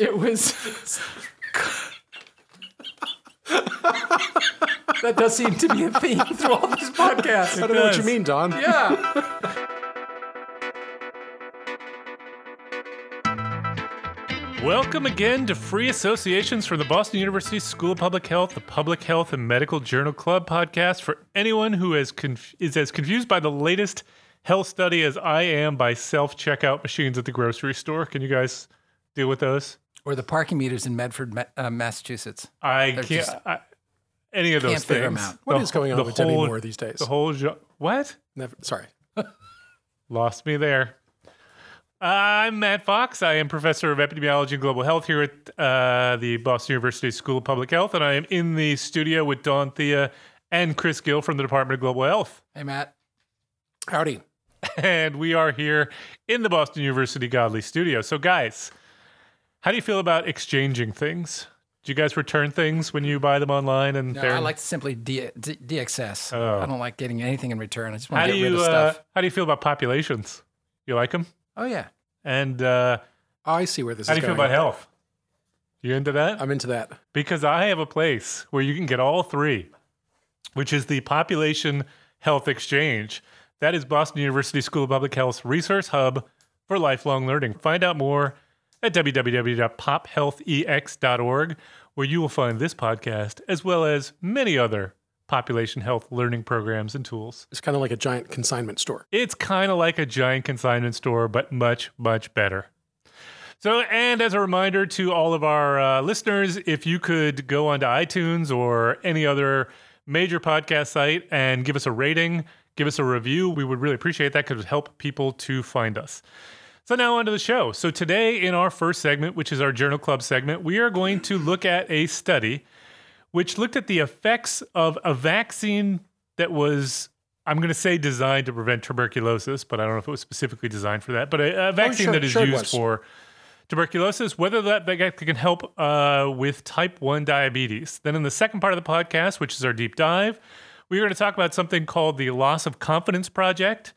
It was. that does seem to be a theme through all these podcasts. I don't know what you mean, Don. Yeah. Welcome again to Free Associations from the Boston University School of Public Health, the Public Health and Medical Journal Club podcast for anyone who is, conf- is as confused by the latest health study as I am by self checkout machines at the grocery store. Can you guys deal with those? Or the parking meters in Medford, uh, Massachusetts. I They're can't. just- I, any of those can't things. out. What The- is going on the with Demi whole- Moore these days? The whole jo- what? Never, sorry. Lost me there. I'm Matt Fox. I am professor of epidemiology and global health here at uh, the Boston University School of Public Health, and I am in the studio with Don Thea and Chris Gill from the Department of Global Health. Hey, Matt. Howdy. And we are here in the Boston University Godly studio. So, guys, how do you feel about exchanging things? Do you guys return things when you buy them online? And No, I like to simply D- D- DXS. Oh. I don't like getting anything in return. I just want how to do get rid you of uh, stuff. how do you feel about populations? You like them? oh, yeah. And uh, Oh, I see where this how is do you feel going. about health? You into that? I'm into that. because I have a place where you can get all three, which is the Population Health Exchange. That is Boston University School of Public Health's resource hub for lifelong learning. Find out more at www.pophealthex.org, where you will find this podcast as well as many other population health learning programs and tools. It's kind of like a giant consignment store. It's kind of like a giant consignment store, but much, much better. So, and as a reminder to all of our uh, listeners, if you could go onto iTunes or any other major podcast site and give us a rating, give us a review, we would really appreciate that because it would help people to find us. So, now on to the show. So, today in our first segment, which is our Journal Club segment, we are going to look at a study which looked at the effects of a vaccine that was I'm going to say designed to prevent tuberculosis, but I don't know if it was specifically designed for that. But a, a vaccine sure- that is sure used for tuberculosis, whether that, that can help uh, with type 1 diabetes. Then, in the second part of the podcast, which is our deep dive, we're going to talk about something called the Loss of Confidence Project.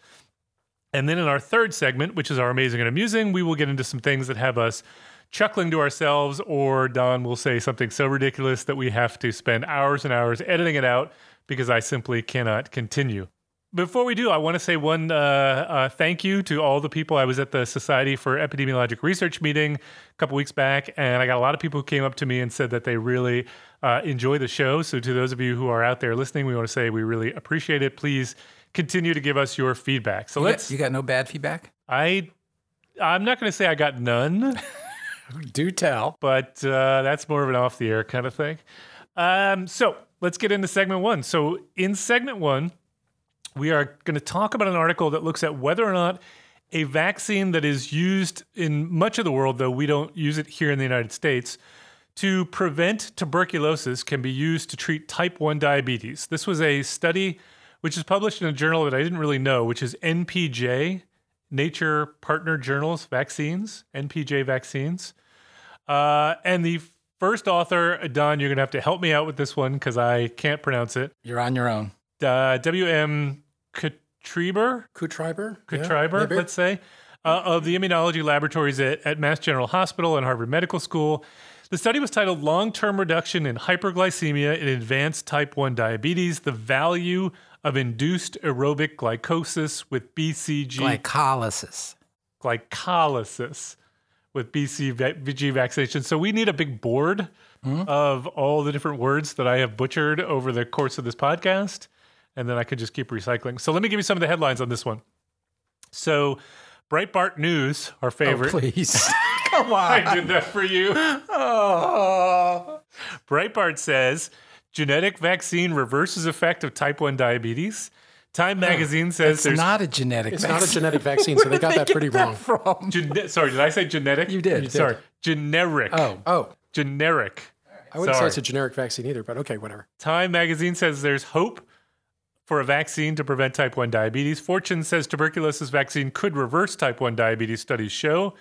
And then in our third segment, which is our amazing and amusing, we will get into some things that have us chuckling to ourselves, or Don will say something so ridiculous that we have to spend hours and hours editing it out because I simply cannot continue. Before we do, I want to say one uh, uh, thank you to all the people. I was at the Society for Epidemiologic Research meeting a couple weeks back, and I got a lot of people who came up to me and said that they really uh, enjoy the show. So, to those of you who are out there listening, we want to say we really appreciate it. Please continue to give us your feedback. So You let's. got, you got no bad feedback? I, I'm not going to say I got none Do tell. but uh, that's more of an off the air kind of thing. Um, so let's get into segment one. So, in segment one, we are going to talk about an article that looks at whether or not a vaccine that is used in much of the world, though we don't use it here in the United States, to prevent tuberculosis can be used to treat type 1 diabetes. This was a study which is published in a journal that I didn't really know, which is NPJ, Nature Partner Journals Vaccines, NPJ Vaccines. Uh, and the first author, Don, you're going to have to help me out with this one because I can't pronounce it. You're on your own. Uh, W.M. Kühtreiber, Kühtreiber? Yeah, Kühtreiber, maybe. let's say, uh, of the immunology laboratories at, at Mass General Hospital and Harvard Medical School. The study was titled Long Term Reduction in Hyperglycemia in Advanced Type 1 Diabetes The Value of Induced Aerobic Glycosis with BCG Glycolysis. glycolysis with BCG vaccination. So we need a big board hmm? of all the different words that I have butchered over the course of this podcast, and then I could just keep recycling. So let me give you some of the headlines on this one. So Breitbart News, our Oh, favorite. please. Come on. I did that for you. Oh. Breitbart says genetic vaccine reverses effect of type 1 diabetes. Time magazine says It's there's not a genetic It's not a vaccine. genetic vaccine, so they got that pretty wrong. From. Gene- sorry, did I say genetic? You did. You did. Sorry, generic. Oh, Oh, generic. I wouldn't Sorry. say it's a generic vaccine either, but okay, whatever. Time magazine says there's hope for a vaccine to prevent type 1 diabetes. Fortune says tuberculosis vaccine could reverse type 1 diabetes, studies show.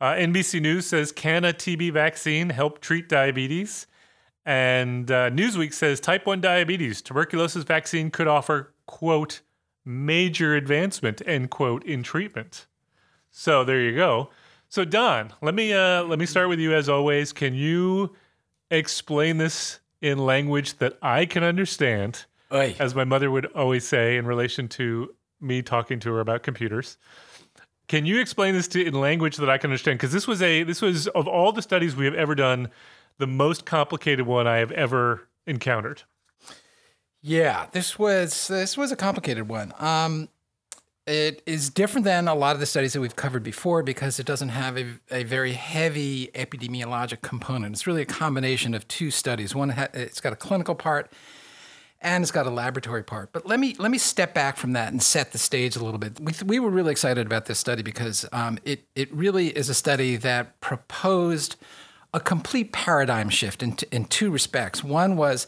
Uh, NBC News says can a TB vaccine help treat diabetes? And uh, Newsweek says type 1 diabetes, tuberculosis vaccine could offer, quote, major advancement, end quote, in treatment. So there you go. So Don, let me uh, let me start with you as always. Can you explain this in language that I can understand, Oy. as my mother would always say in relation to me talking to her about computers? Can you explain this to in language that I can understand? Because this was a this was of all the studies we have ever done, the most complicated one I have ever encountered. Yeah, this was this was a complicated one. Um, it is different than a lot of the studies that we've covered before because it doesn't have a, a very heavy epidemiologic component. It's really a combination of two studies. One, ha- it's got a clinical part, and it's got a laboratory part. But let me let me step back from that and set the stage a little bit. We, we were really excited about this study because um, it it really is a study that proposed a complete paradigm shift in, in two respects. One was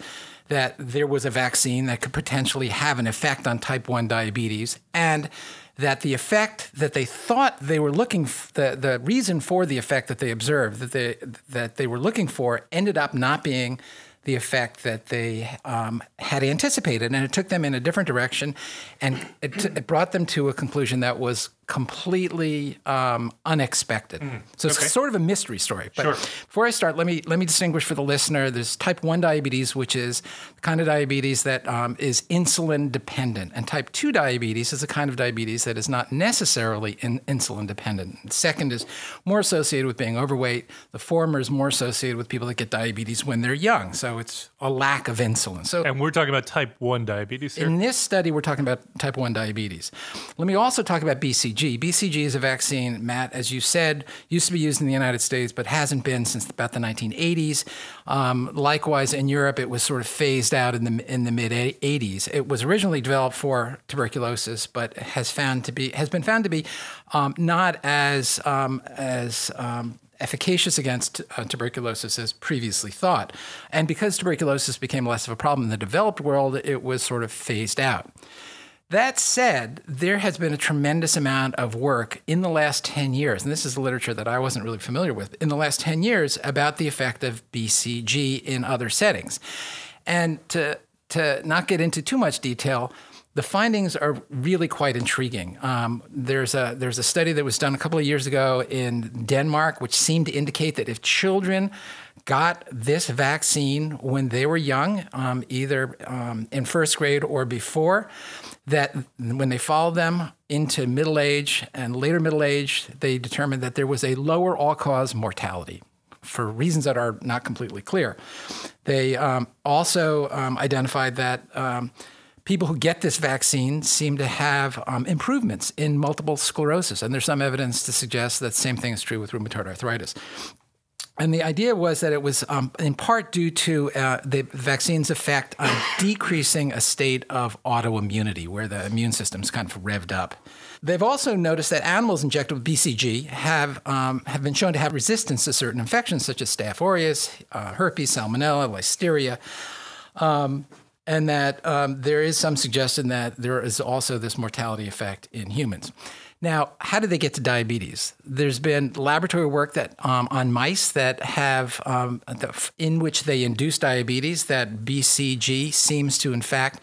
that there was a vaccine that could potentially have an effect on type 1 diabetes and that the effect that they thought they were looking f- the, the reason for the effect that they observed that they that they were looking for ended up not being the effect that they um, had anticipated and it took them in a different direction and it, t- it brought them to a conclusion that was completely um, unexpected so it's sort of a mystery story but Sure. before I start, let me let me distinguish for the listener. There's type one diabetes, which is the kind of diabetes that um, is insulin dependent, and type two diabetes is a kind of diabetes that is not necessarily in, insulin dependent. The second is more associated with being overweight. The former is more associated with people that get diabetes when they're young. So it's a lack of insulin. So And we're talking about type one diabetes here. in this study, we're talking about type 1 diabetes. Let me also talk about BCG. BCG is a vaccine, Matt, as you said, used to be used in the United States, but hasn't been since about the 1980s. Um, likewise, in Europe, it was sort of phased out in the in the mid 80s. It was originally developed for tuberculosis, but has found to be has been found to be um, not as um, as um, efficacious against uh, tuberculosis as previously thought. And because tuberculosis became less of a problem in the developed world, it was sort of phased out. That said, there has been a tremendous amount of work in the last 10 years, and this is literature that I wasn't really familiar with, in the last 10 years about the effect of BCG in other settings. And to, to not get into too much detail, the findings are really quite intriguing. Um, there's a there's a study that was done a couple of years ago in Denmark, which seemed to indicate that if children got this vaccine when they were young, um, either um, in first grade or before, that when they followed them into middle age and later middle age, they determined that there was a lower all-cause mortality for reasons that are not completely clear. They um, also um, identified that um, people who get this vaccine seem to have um, improvements in multiple sclerosis, and there's some evidence to suggest that the same thing is true with rheumatoid arthritis. And the idea was that it was um, in part due to uh, the vaccine's effect on decreasing a state of autoimmunity, where the immune system's kind of revved up. They've also noticed that animals injected with BCG have um, have been shown to have resistance to certain infections such as Staph aureus, uh, herpes, salmonella, listeria, um, and that um, there is some suggestion that there is also this mortality effect in humans. Now, how do they get to diabetes? There's been laboratory work that um, on mice that have um, the, in which they induce diabetes. That BCG seems to, in fact,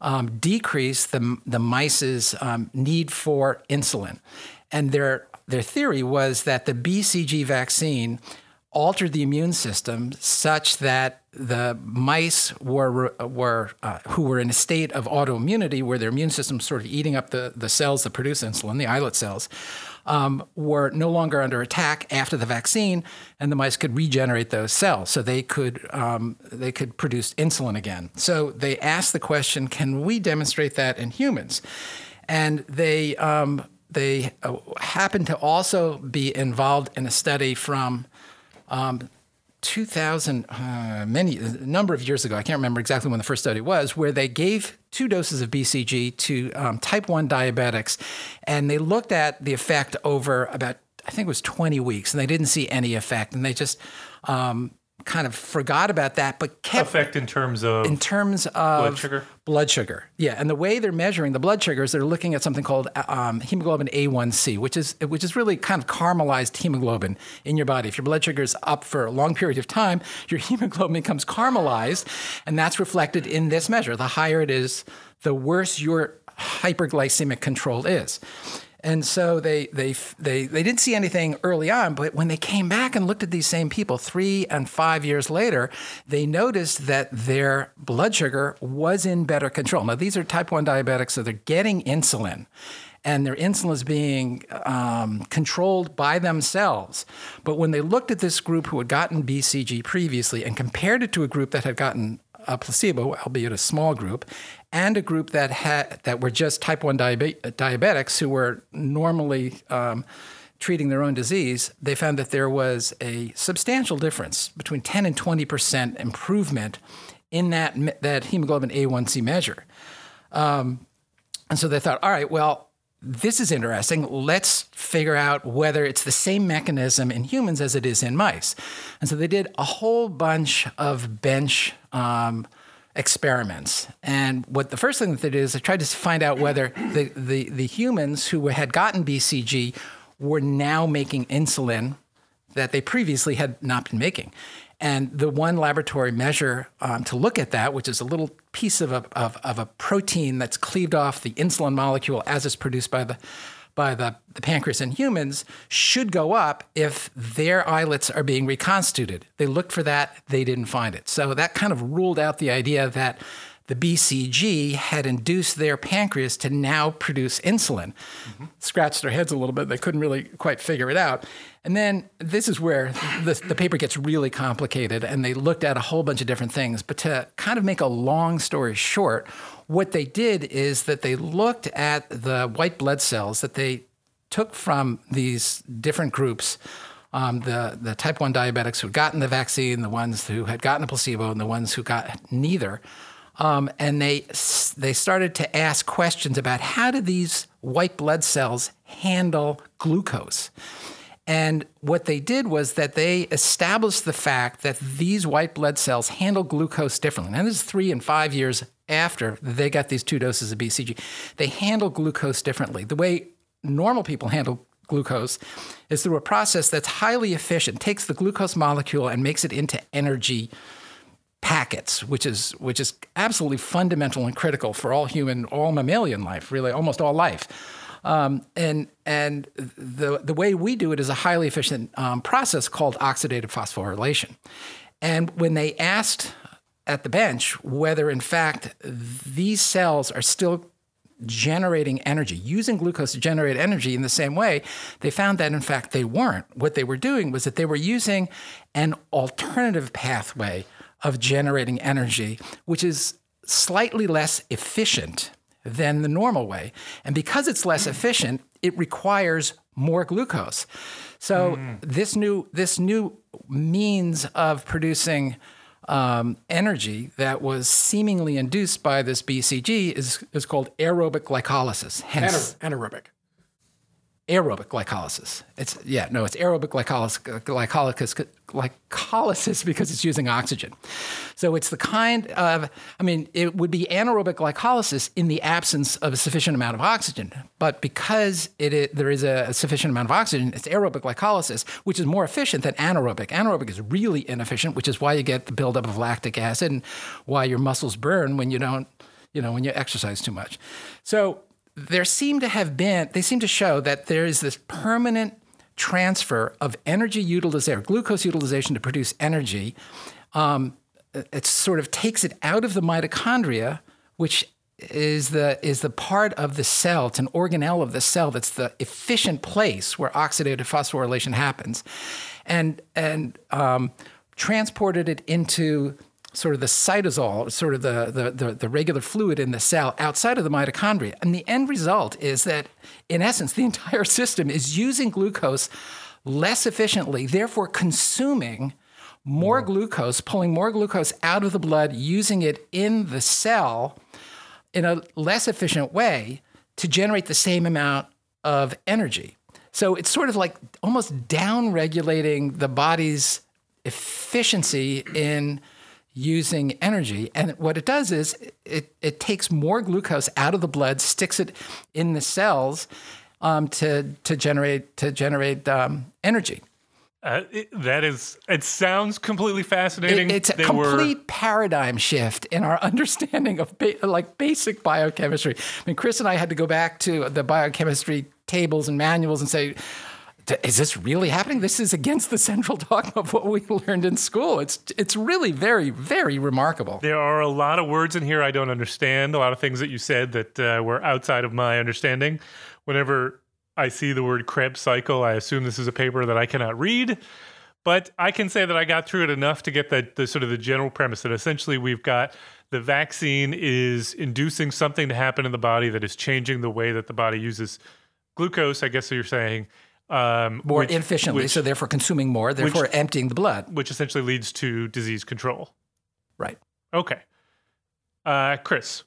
um, decrease the the mice's um, need for insulin, and their their theory was that the BCG vaccine altered the immune system such that the mice were were uh, who were in a state of autoimmunity, where their immune system sort of eating up the, the cells that produce insulin, the islet cells, um, were no longer under attack after the vaccine, and the mice could regenerate those cells, so they could um, they could produce insulin again. So they asked the question: Can we demonstrate that in humans? And they um, they uh, happened to also be involved in a study from um, 2000, uh, many a number of years ago. I can't remember exactly when the first study was, where they gave two doses of BCG to um, type one diabetics, and they looked at the effect over about I think it was 20 weeks, and they didn't see any effect, and they just um, kind of forgot about that, but kept Effect in terms of in terms of blood sugar. Blood sugar, yeah, and the way they're measuring the blood sugars, they're looking at something called um, hemoglobin A1C, which is which is really kind of caramelized hemoglobin in your body. If your blood sugar is up for a long period of time, your hemoglobin becomes caramelized, and that's reflected in this measure. The higher it is, the worse your hyperglycemic control is. And so they, they, they, they didn't see anything early on, but when they came back and looked at these same people three and five years later, they noticed that their blood sugar was in better control. Now, these are type 1 diabetics, so they're getting insulin and their insulin is being um, controlled by themselves. But when they looked at this group who had gotten BCG previously and compared it to a group that had gotten a placebo, albeit a small group, and a group that had that were just type one diabe- diabetics who were normally um, treating their own disease, they found that there was a substantial difference between 10 and 20 percent improvement in that that hemoglobin A1C measure. Um, and so they thought, all right, well, this is interesting. Let's figure out whether it's the same mechanism in humans as it is in mice. And so they did a whole bunch of bench um, experiments. And what the first thing that they did is they tried to find out whether the, the, the humans who had gotten BCG were now making insulin that they previously had not been making. And the one laboratory measure um, to look at that, which is a little piece of a, of, of, a protein that's cleaved off the insulin molecule as it's produced by the by the, the pancreas in humans, should go up if their islets are being reconstituted. They looked for that, they didn't find it. So that kind of ruled out the idea that the BCG had induced their pancreas to now produce insulin. Mm-hmm. Scratched their heads a little bit. They couldn't really quite figure it out. And then this is where the, the, paper gets really complicated, and they looked at a whole bunch of different things. But to kind of make a long story short, what they did is that they looked at the white blood cells that they took from these different groups. Um, the, the type 1 diabetics who had gotten the vaccine, the ones who had gotten a placebo, and the ones who got neither. Um, and they they started to ask questions about how do these white blood cells handle glucose. And what they did was that they established the fact that these white blood cells handle glucose differently. And this is three and five years after they got these two doses of BCG. They handle glucose differently. The way normal people handle glucose is through a process that's highly efficient, takes the glucose molecule and makes it into energy packets, which is which is absolutely fundamental and critical for all human, all mammalian life, really, almost all life. Um, and and the the way we do it is a highly efficient um, process called oxidative phosphorylation. And when they asked at the bench whether, in fact, these cells are still generating energy, using glucose to generate energy in the same way, they found that in fact they weren't. What they were doing was that they were using an alternative pathway of generating energy, which is slightly less efficient than the normal way. And because it's less efficient, it requires more glucose. So mm. this new this new means of producing um, energy that was seemingly induced by this BCG is, is called aerobic glycolysis. Hence, anaerobic aerobic glycolysis. It's yeah, no, it's aerobic glycolysis, glycolysis, glycolysis because it's using oxygen. So it's the kind of, I mean, it would be anaerobic glycolysis in the absence of a sufficient amount of oxygen. But because it is, there is a sufficient amount of oxygen, it's aerobic glycolysis, which is more efficient than anaerobic. Anaerobic is really inefficient, which is why you get the buildup of lactic acid and why your muscles burn when you don't, you know, when you exercise too much. So there seem to have been, they seem to show that there is this permanent transfer of energy utilization, glucose utilization to produce energy. Um, it sort of takes it out of the mitochondria, which is the is the part of the cell. It's an organelle of the cell that's the efficient place where oxidative phosphorylation happens, and and um, transported it into sort of the cytosol, sort of the, the, the, the, regular fluid in the cell outside of the mitochondria. And the end result is that, in essence, the entire system is using glucose less efficiently, therefore consuming more mm. glucose, pulling more glucose out of the blood, using it in the cell in a less efficient way to generate the same amount of energy. So it's sort of like almost down regulating the body's efficiency in using energy. And what it does is it, it takes more glucose out of the blood, sticks it in the cells um, to, to generate, to generate um, energy. Uh, it, that is, it sounds completely fascinating. It, it's a they complete were... paradigm shift in our understanding of ba- like basic biochemistry. I mean, Chris and I had to go back to the biochemistry tables and manuals and say, "D- is this really happening? This is against the central dogma of what we learned in school. It's it's really very very remarkable. There are a lot of words in here I don't understand. A lot of things that you said that uh, were outside of my understanding. Whenever I see the word Krebs cycle, I assume this is a paper that I cannot read. But I can say that I got through it enough to get the, the sort of the general premise that essentially we've got the vaccine is inducing something to happen in the body that is changing the way that the body uses glucose. I guess you're saying um, More which- efficiently, which, so therefore consuming more, therefore emptying the blood. which essentially leads to disease control. Right. Okay, uh, Chris,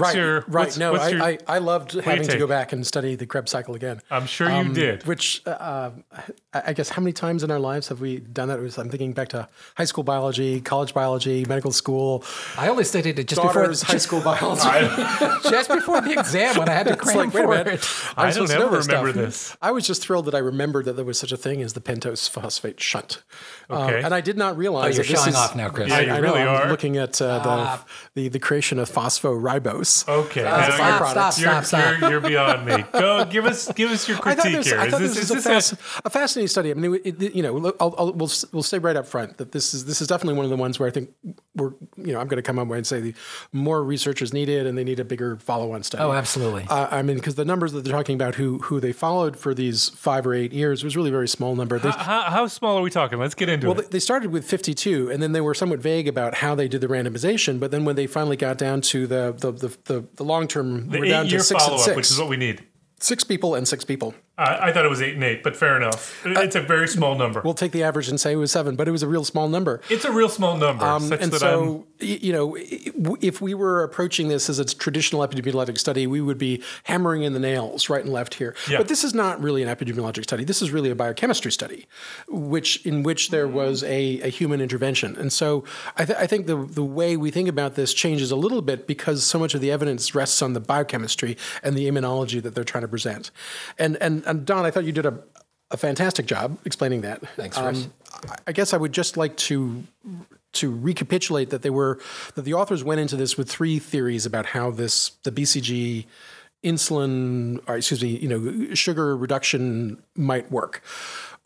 what's right, your right? What's, no, what's I, your, I, I loved having to go back and study the Krebs cycle again. I'm sure you Um, did. Which uh, I I guess how many times in our lives have we done that? It was- I'm thinking back to high school biology, college biology, medical school, I only studied it just daughters, before high school biology. just before the exam when I had to cram like, wait a for minute. it. I'm I don't ever this remember stuff. this. I was just thrilled that I remembered that there was such a thing as the pentose phosphate shunt. Um, Okay. and I did not realize Oh, you're that this showing is, off now, Chris. Yeah, I, you I really know, I'm are. looking at uh, the, the the creation of phosphoribose. Okay, Stop, now stop, you're- stop, you're, stop, stop. You're, you're beyond me. Go give us give us your I thought critique this, here. I thought this, this, is was a, this fas- a fascinating study. I mean, it, it- you know, I'll, I'll, we'll we'll say right up front that this is this is definitely one of the ones where I think we're you know I'm going to come up and say the more research is needed and they need a bigger follow-on study. Oh, absolutely. Uh, I mean, because the numbers that they're talking about, who who they followed for these five or eight years, was really a very small number. They, how, how small are we talking? Let's get into well, it. Well, they started with 52, and then they were somewhat vague about how they did the randomization. But then when they finally got down to the the the, the, the long term, The we're down to six and six. which is what we need. six people and six people. I, I thought it was eight and eight, but fair enough. It's a very small number. We'll take the average and say it was seven, but it was a real small number. it's a real small number, Um, and so, y- you know, if we were approaching this as a traditional epidemiologic study, we would be hammering in the nails right and left here. Yeah. But this is not really an epidemiologic study. This is really a biochemistry study, which in which there was a, a human intervention. And so, I, th- I think the the way we think about this changes a little bit because so much of the evidence rests on the biochemistry and the immunology that they're trying to present. And and, and Don, I thought you did a a fantastic job explaining that. Thanks, Chris. Um, I- I guess I would just like to to recapitulate that they were that the authors went into this with three theories about how this the BCG insulin or excuse me you know sugar reduction might work.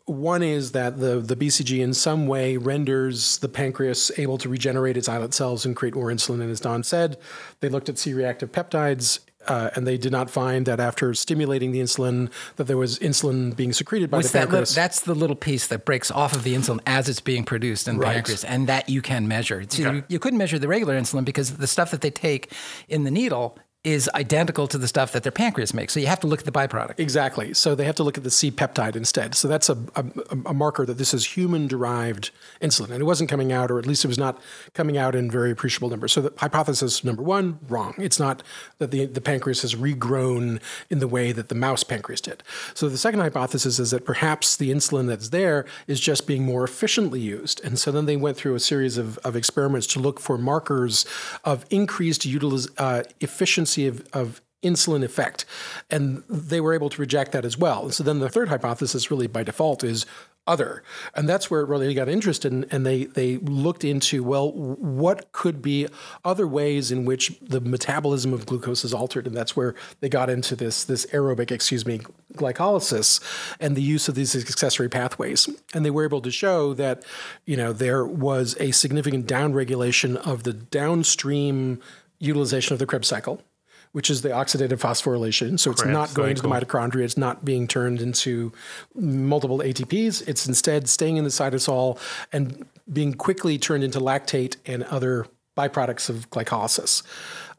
One is that the, the BCG in some way renders the pancreas able to regenerate its islet cells and create more insulin. And as Don said, they looked at C-reactive peptides uh, and they did not find that after stimulating the insulin that there was insulin being secreted by What's the that li- pancreas. that's the little piece that breaks off of the insulin as it's being produced in the Right. pancreas, and that you can measure. See, Okay. you, you couldn't measure the regular insulin because the stuff that they take in the needle is identical to the stuff that their pancreas makes. So you have to look at the byproduct. Exactly. So they have to look at the C peptide instead. So that's a, a, a marker that this is human derived insulin. And it wasn't coming out, or at least it was not coming out in very appreciable numbers. So the hypothesis number one, wrong. It's not that the, the pancreas has regrown in the way that the mouse pancreas did. So the second hypothesis is that perhaps the insulin that's there is just being more efficiently used. And so then they went through a series of, of experiments to look for markers of increased utiliz- uh, efficiency of, of insulin effect. And they were able to reject that as well. And so then the third hypothesis, really by default, is other. And that's where it really got interested. And, and they, they looked into, well, what could be other ways in which the metabolism of glucose is altered? And that's where they got into this, this aerobic, excuse me, glycolysis and the use of these accessory pathways. And they were able to show that, you know, there was a significant downregulation of the downstream utilization of the Krebs cycle which is the oxidative phosphorylation. So it's not going to the mitochondria. It's not being turned into multiple ATPs. It's instead staying in the cytosol and being quickly turned into lactate and other byproducts of glycolysis.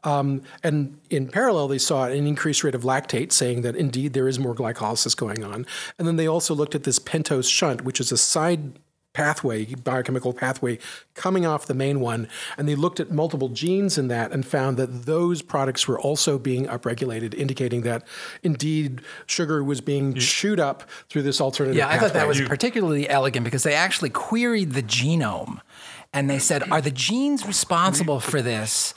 Um, and in parallel, they saw an increased rate of lactate, saying that indeed there is more glycolysis going on. And then they also looked at this pentose shunt, which is a side pathway, biochemical pathway coming off the main one. And they looked at multiple genes in that and found that those products were also being upregulated, indicating that indeed sugar was being chewed up through this alternative Yeah, I thought that pathway. was particularly elegant because they actually queried the genome and they said, are the genes responsible for this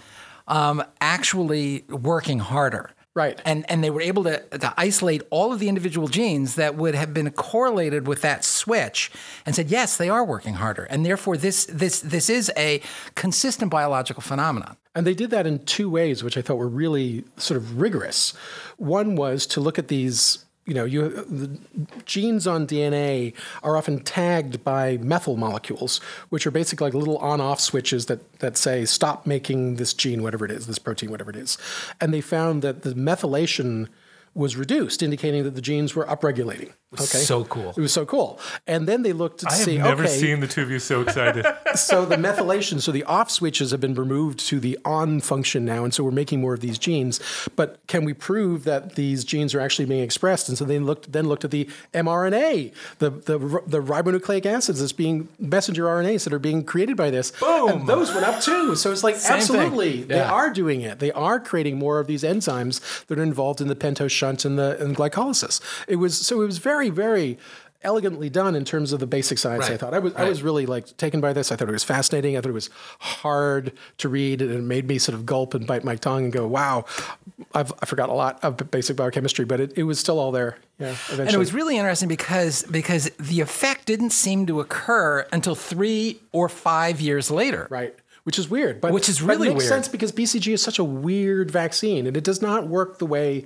um, actually working harder? Right. And, and they were able to, to isolate all of the individual genes that would have been correlated with that switch and said, yes, they are working harder. And therefore, this, this, this is a consistent biological phenomenon. And they did that in two ways, which I thought were really sort of rigorous. One was to look at these you know, you genes on DNA are often tagged by methyl molecules, which are basically like little on-off switches that that say stop making this gene, whatever it is, this protein, whatever it is. And they found that the methylation was reduced, indicating that the genes were upregulating. Okay, So cool. It was so cool. And then they looked to see. I have never okay, seen the two of you so excited. so the methylation, so the off switches have been removed to the on function now, and so we're making more of these genes. But can we prove that these genes are actually being expressed? And so they looked then looked at the mRNA, the the, the ribonucleic acids that's being messenger RNAs that are being created by this. Boom. And those went up too. So it's like Same absolutely they are doing it. They are creating more of these enzymes that are involved in the pentose shunt and the and glycolysis. It was so it was very very elegantly done in terms of the basic science. I thought I was I was really like taken by this. I thought it was fascinating. I thought it was hard to read, and it made me sort of gulp and bite my tongue and go, "Wow, I've I forgot a lot of basic biochemistry," but it, it was still all there. Yeah, eventually. And it was really interesting because because the effect didn't seem to occur until three or five years later. Right. Which is weird, but Which is but really it makes weird. sense because BCG is such a weird vaccine, and it does not work the way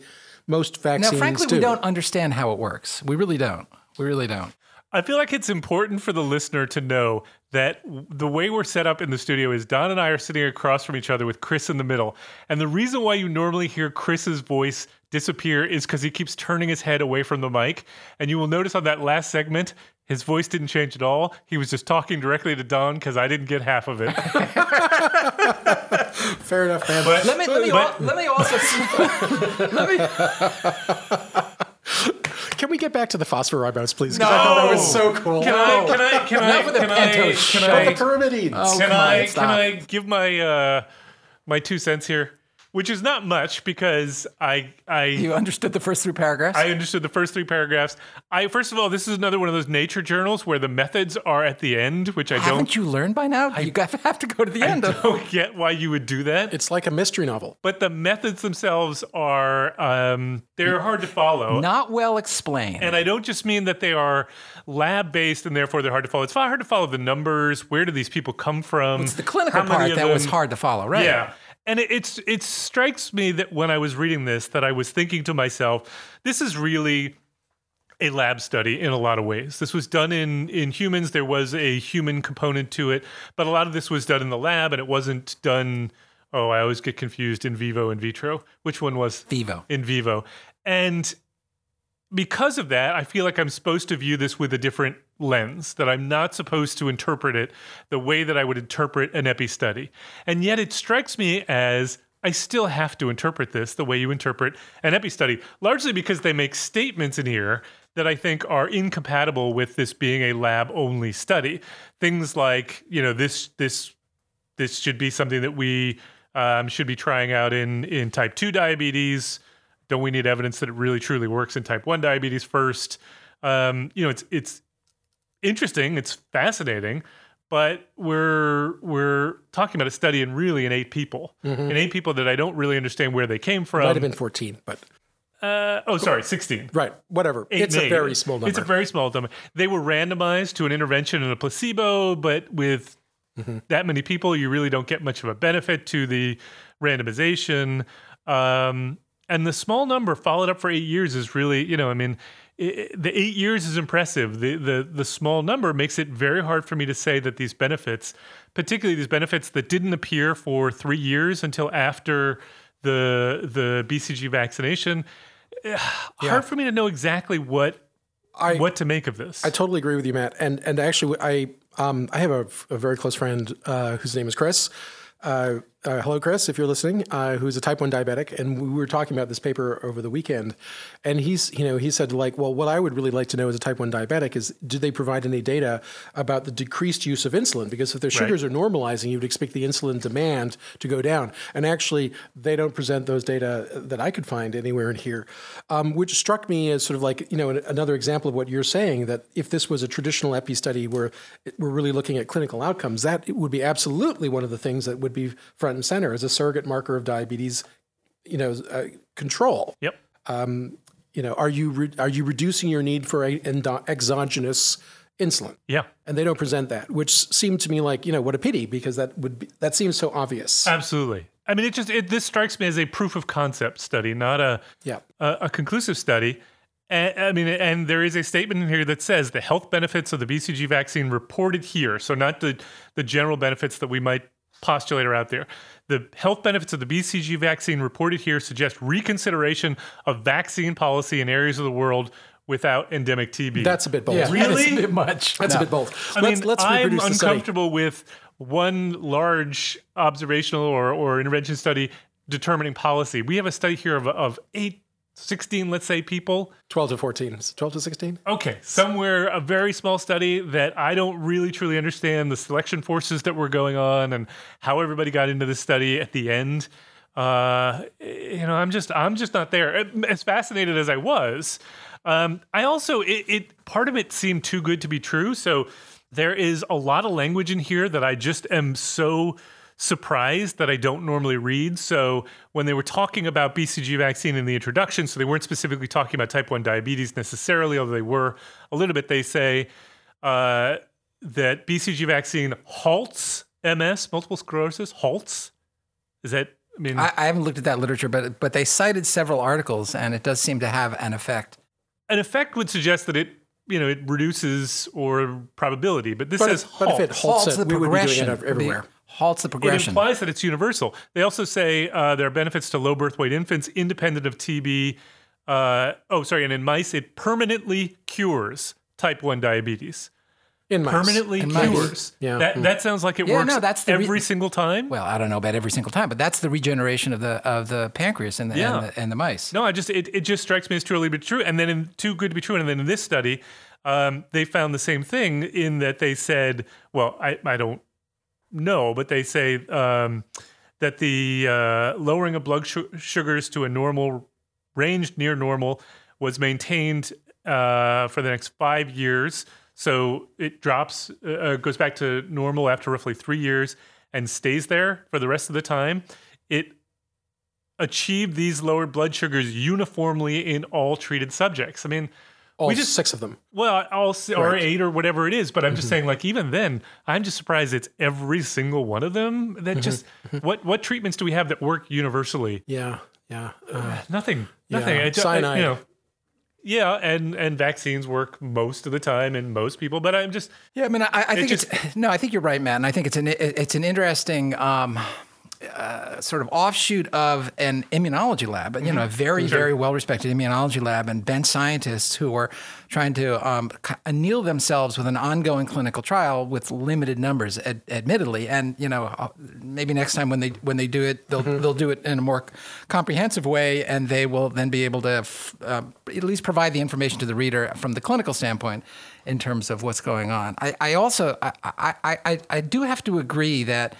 most vaccines. Now, frankly, do. we don't understand how it works. We really don't. We really don't. I feel like it's important for the listener to know that the way we're set up in the studio is Don and I are sitting across from each other with Chris in the middle. And the reason why you normally hear Chris's voice disappear is because he keeps turning his head away from the mic. And you will notice on that last segment, his voice didn't change at all. He was just talking directly to Don because I didn't get half of it. Fair enough, man. Let me let me, But- al- let me also let me Can we get back to the phosphoribose, please? 'Cause I thought that was so cool. Can I? Can I? Can I? Enough with the Can I? Can. I? the pyrimidines. Oh, Can I? Can I give my uh, my two cents here? Which is not much because I I You understood the first three paragraphs. I understood the first three paragraphs. I first of all, this is another one of those nature journals where the methods are at the end, which I Haven't don't you learned by now? you got have to go to the end. I don't get why you would do that. It's like a mystery novel. But the methods themselves are um, they're hard to follow. Not well explained. And I don't just mean that they are lab based and therefore they're hard to follow. It's far hard to follow the numbers. Where do these people come from? it's the clinical part of that was hard to follow, right? Yeah. And it, it's it strikes me that when I was reading this, that I was thinking to myself, this is really a lab study in a lot of ways. This was done in in humans. There was a human component to it, but a lot of this was done in the lab, and it wasn't done. Oh, I always get confused in vivo and vitro. Which one was Vivo. in vivo? And because of that, I feel like I'm supposed to view this with a different lens, that I'm not supposed to interpret it the way that I would interpret an epi study. And yet it strikes me as I still have to interpret this the way you interpret an epi study, largely because they make statements in here that I think are incompatible with this being a lab only study. Things like, you know, this this this should be something that we um, should be trying out in in type 2 diabetes don't we need evidence that it really truly works in type 1 diabetes first um, you know it's it's interesting it's fascinating but we're we're talking about a study in really in eight people in eight people that i don't really understand where they came from Might have been 14, but uh, oh sorry 16 right, whatever. Eight it's a eight. very small number. It's a very small number. They were randomized to an intervention and a placebo, but with Mm-hmm. that many people, you really don't get much of a benefit to the randomization. Um, and the small number followed up for eight years is really, you know, I mean, the eight years is impressive. The, the the small number makes it very hard for me to say that these benefits, particularly these benefits that didn't appear for three years until after the the BCG vaccination, eh, hard for me to know exactly what I- what to make of this. I totally agree with you, Matt. And and actually, I um, I have a, a very close friend uh, whose name is Chris. Uh, uh, hello, Chris, if you're listening, uh, who's a type one diabetic, and we were talking about this paper over the weekend, and he's, you know, he said like, well, what I would really like to know as a type one diabetic is, do they provide any data about the decreased use of insulin? Because if their sugars are normalizing, you would expect the insulin demand to go down, and actually, they don't present those data that I could find anywhere in here, um, which struck me as sort of like, you know, another example of what you're saying that if this was a traditional epi study where we're really looking at clinical outcomes, that it would be absolutely one of the things that would be front and center as a surrogate marker of diabetes, you know, uh, control. yep. You know, are you re- are you reducing your need for a endo- exogenous insulin? Yeah. And they don't present that, which seemed to me like, you know, what a pity because that would be that seems so obvious. Absolutely. I mean, it just it, this strikes me as a proof of concept study, not a yeah. a, a conclusive study. And, I mean, and there is a statement in here that says the health benefits of the BCG vaccine reported here. So not the the general benefits that we might postulate are out there. The health benefits of the BCG vaccine reported here suggest reconsideration of vaccine policy in areas of the world without endemic TB. That's a bit bold. Yeah, Really? That's a bit much. That's No. a bit bold. I let's mean, let's I'm uncomfortable with one large observational or, or intervention study determining policy. We have a study here of, of eight, 16, let's say, people. 12 to 14. 12 to 16? Okay, somewhere a very small study that I don't really truly understand the selection forces that were going on and how everybody got into this study at the end. Uh, you know, I'm just I'm just not there. As fascinated as I was, um, I also it, it part of it seemed too good to be true. So there is a lot of language in here that I just am so surprised that I don't normally read. So when they were talking about BCG vaccine in the introduction, so they weren't specifically talking about type 1 diabetes necessarily, although they were a little bit, they say uh, that BCG vaccine halts MS, multiple sclerosis, halts. Is that, I mean, I, I haven't looked at that literature, but but they cited several articles, and it does seem to have an effect. an effect would suggest that it, you know, it reduces or probability, but this But says if, but if it halts. halts, the it, we would be doing progression. it ev- everywhere. The- halts the progression. It implies that it's universal. They also say uh, there are benefits to low birth weight infants independent of TB. Uh, oh, sorry, and in mice, it permanently cures type 1 diabetes. In mice. Permanently In mice. cures. Yeah. That, that sounds like it Yeah, works no, that's the re- every single time. well, I don't know about every single time, but that's the regeneration of the of the pancreas and the, Yeah. and, the and the mice. No, I just it, it just strikes me as too early to be true, and then in too good to be true. And then in this study, um, they found the same thing in that they said, well, I, I don't know, but they say um, that the uh, lowering of blood su- sugars to a normal range near normal was maintained uh, for the next five years. So it drops, uh, goes back to normal after roughly three years and stays there for the rest of the time. It achieved these lowered blood sugars uniformly in all treated subjects. I mean, All we just six of them. well, all s or eight or whatever it is. But I'm just saying, like even then, I'm just surprised it's every single one of them. That just what what treatments do we have that work universally? Yeah, yeah. Uh, Nothing. Nothing. Yeah, I ju- I- you know. Yeah, and and vaccines work most of the time in most people, but I'm just Yeah, I mean, I, I think just- it's no, I think you're right, Matt, and I think it's an it's an interesting um, uh, sort of offshoot of an immunology lab, you know, a very very well respected immunology lab, and bench scientists who are trying to um, anneal themselves with an ongoing clinical trial with limited numbers, ad- admittedly, and you know, uh, maybe next time when they when they do it, they'll they'll do it in a more comprehensive way, and they will then be able to f- uh, at least provide the information to the reader from the clinical standpoint in terms of what's going on. I, I also I, I, I, I do have to agree that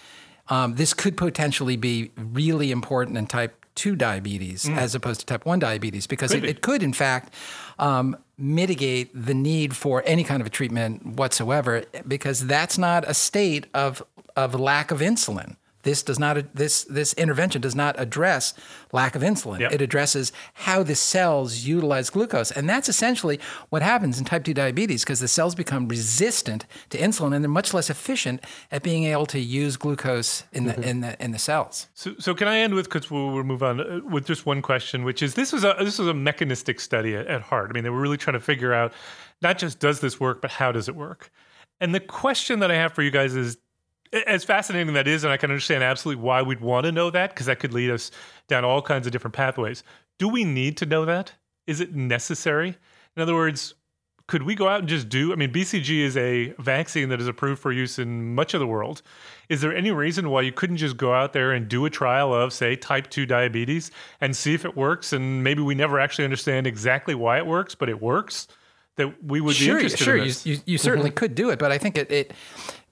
um, this could potentially be really important in type 2 diabetes as opposed to type 1 diabetes because it, be. it could in fact um, mitigate the need for any kind of a treatment whatsoever because that's not a state of of lack of insulin this does not this this intervention does not address lack of insulin Yep. it addresses how the cells utilize glucose and that's essentially what happens in type 2 diabetes because the cells become resistant to insulin and they're much less efficient at being able to use glucose in the in the in the cells So, so can I end with because we'll, we'll move on uh, with just one question, which is this was a this was a mechanistic study at, at heart. I mean, they were really trying to figure out not just does this work, but how does it work. And the question that I have for you guys is, as fascinating that is, and I can understand absolutely why we'd want to know that because that could lead us down all kinds of different pathways. Do we need to know that? Is it necessary? In other words, could we go out and just do? I mean, BCG is a vaccine that is approved for use in much of the world. Is there any reason why you couldn't just go out there and do a trial of, say, type 2 diabetes and see if it works? And maybe we never actually understand exactly why it works, but it works. That we would be interested sure, in you, you, you certainly could do it, but I think it, it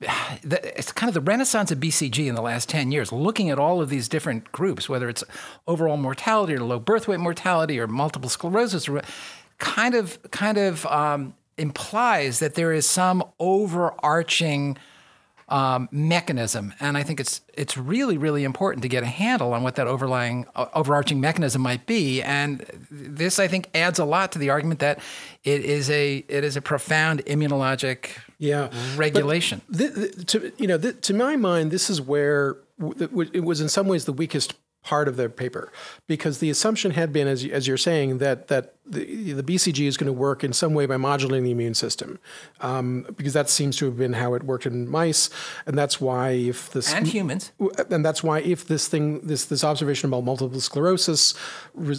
the, it's kind of the renaissance of BCG in the last 10 years, looking at all of these different groups, whether it's overall mortality or low birth weight mortality or multiple sclerosis, or, kind of kind of um, implies that there is some overarching um, mechanism, and I think it's it's really really important to get a handle on what that overlying uh, overarching mechanism might be. And this, I think, adds a lot to the argument that it is a it is a profound immunologic yeah. regulation. Th- th- to you know, th- to my mind, this is where w- w- it was in some ways the weakest part of their paper because the assumption had been, as as you're saying, that that the, the BCG is going to work in some way by modulating the immune system, um, because that seems to have been how it worked in mice, and that's why if this And humans. and that's why if this thing this this observation about multiple sclerosis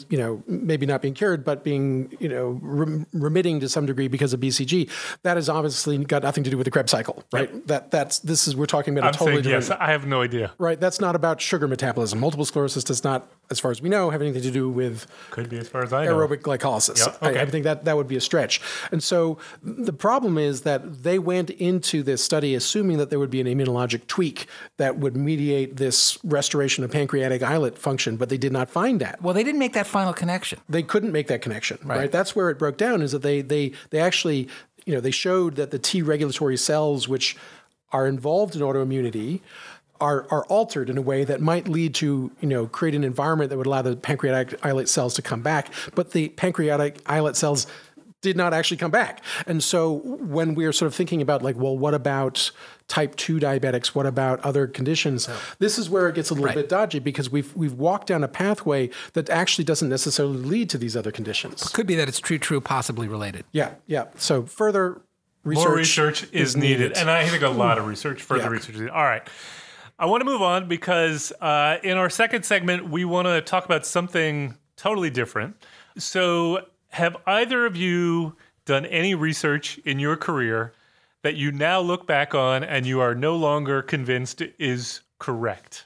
you know maybe not being cured but being you know rem- remitting to some degree because of BCG that has obviously got nothing to do with the Krebs cycle right that that's this is we're talking about I'm a totally saying different yes. I have no idea. right that's not about sugar metabolism multiple sclerosis does not as far as we know have anything to do with Could be as far as I know. aerobic glycolysis. Yep, I- okay. I, think that that would be a stretch. And so the problem is that they went into this study assuming that there would be an immunologic tweak that would mediate this restoration of pancreatic islet function, but they did not find that. Well, they didn't make that final connection. They couldn't make that connection, right? That's where it broke down. Is that they they they actually you know they showed that the T regulatory cells which are involved in autoimmunity are, are altered in a way that might lead to you know create an environment that would allow the pancreatic islet cells to come back, but the pancreatic islet cells did not actually come back. And so when we're sort of thinking about like, well, what about type 2 diabetics? What about other conditions? This is where it gets a little bit dodgy because we've we've walked down a pathway that actually doesn't necessarily lead to these other conditions. Could be that it's true, true, possibly related. Yeah, yeah. So further research More research is needed. And I think a lot of research, further Yeah. research is needed. All right. I want to move on because uh, in our second segment, we want to talk about something totally different. So, have either of you done any research in your career that you now look back on and you are no longer convinced is correct?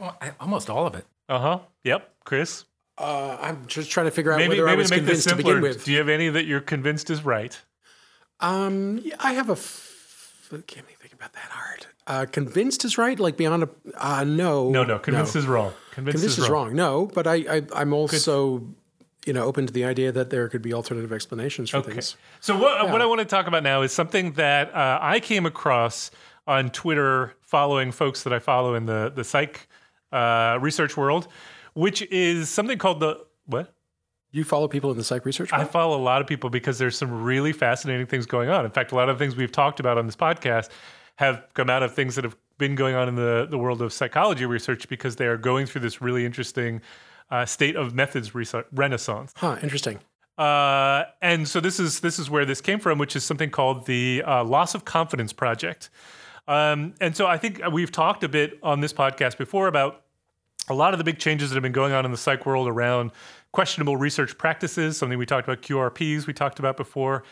Well, I, almost all of it. Uh huh. Yep. Chris? Uh, I'm just trying to figure out Maybe, whether I maybe was to make this convinced to begin with. do you have any that you're convinced is right? Um, yeah, I have a. F- can't even think about that hard. Uh, convinced is right. Like beyond a. Uh, no. No, no. Convinced is wrong. Convinced, Convinced is wrong. No, but I, I I'm also, you know, open to the idea that there could be alternative explanations for things. So what what I want to talk about now is something that uh, I came across on Twitter, following folks that I follow in the the psych uh, research world, which is something called the what. You follow people in the psych research. I follow a lot of people because there's some really fascinating things going on. In fact, a lot of things we've talked about on this podcast have come out of things that have been going on in the, the world of psychology research because they are going through this really interesting uh, state of methods research, renaissance. huh. Interesting. Uh, and so this is this is where this came from, which is something called the uh, loss of confidence project. Um, and so I think we've talked a bit on this podcast before about a lot of the big changes that have been going on in the psych world around questionable research practices, something we talked about QRPs, we talked about before.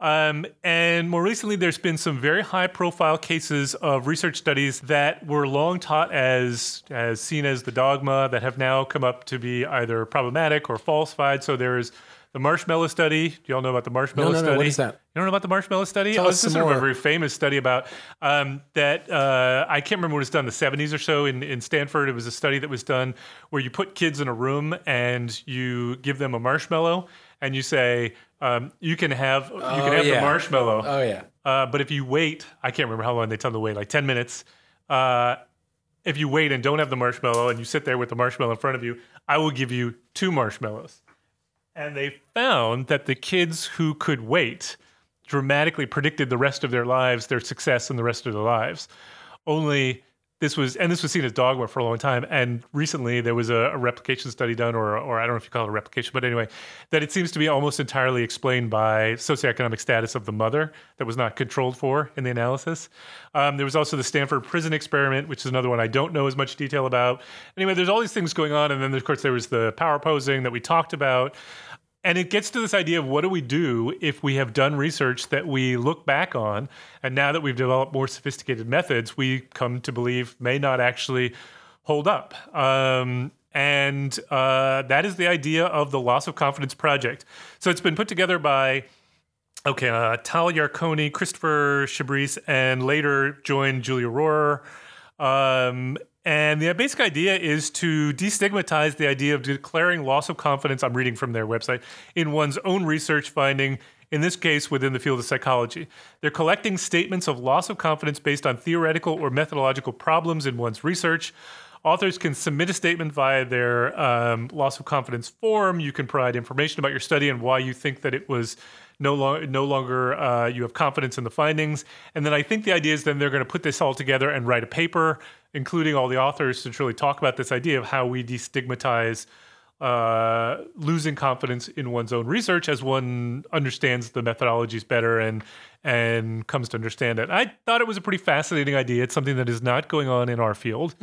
Um, and more recently, there's been some very high profile cases of research studies that were long taught as, as seen as the dogma that have now come up to be either problematic or falsified. So there's the marshmallow study. Do you all know about the marshmallow No, no, no. study? What is that? You don't know about the marshmallow study? Tell oh, us this is some sort of a very famous study about um, that. Uh, I can't remember what it was done, the 70s or so in, in Stanford. It was a study that was done where you put kids in a room and you give them a marshmallow and you say, um, you can have, you can have yeah. the marshmallow. Oh yeah. Uh, but if you wait, I can't remember how long they tell them to wait, like 10 minutes. Uh, if you wait and don't have the marshmallow and you sit there with the marshmallow in front of you, I will give you two marshmallows. And they found that the kids who could wait dramatically predicted the rest of their lives, their success in the rest of their lives. Only this was, and this was seen as dogma for a long time. And recently there was a, a replication study done, or, or I don't know if you call it a replication, but anyway, that it seems to be almost entirely explained by socioeconomic status of the mother that was not controlled for in the analysis. Um, there was also the Stanford prison experiment, which is another one I don't know as much detail about. Anyway, there's all these things going on. And then, of course, there was the power posing that we talked about. And it gets to this idea of what do we do if we have done research that we look back on, and now that we've developed more sophisticated methods, we come to believe may not actually hold up. Um, and uh, that is the idea of the loss of confidence project. So it's been put together by Okay, uh, Tal Yarkoni, Christopher Chabris, and later joined Julia Rohrer. Um, and the basic idea is to destigmatize the idea of declaring loss of confidence, I'm reading from their website, in one's own research finding, in this case within the field of psychology. They're collecting statements of loss of confidence based on theoretical or methodological problems in one's research. Authors can submit a statement via their um, loss of confidence form. You can provide information about your study and why you think that it was no, lo- no longer uh, you have confidence in the findings. And then I think the idea is then they're going to put this all together and write a paper, including all the authors, to truly talk about this idea of how we destigmatize uh, losing confidence in one's own research as one understands the methodologies better and and comes to understand it. I thought it was a pretty fascinating idea. It's something that is not going on in our field.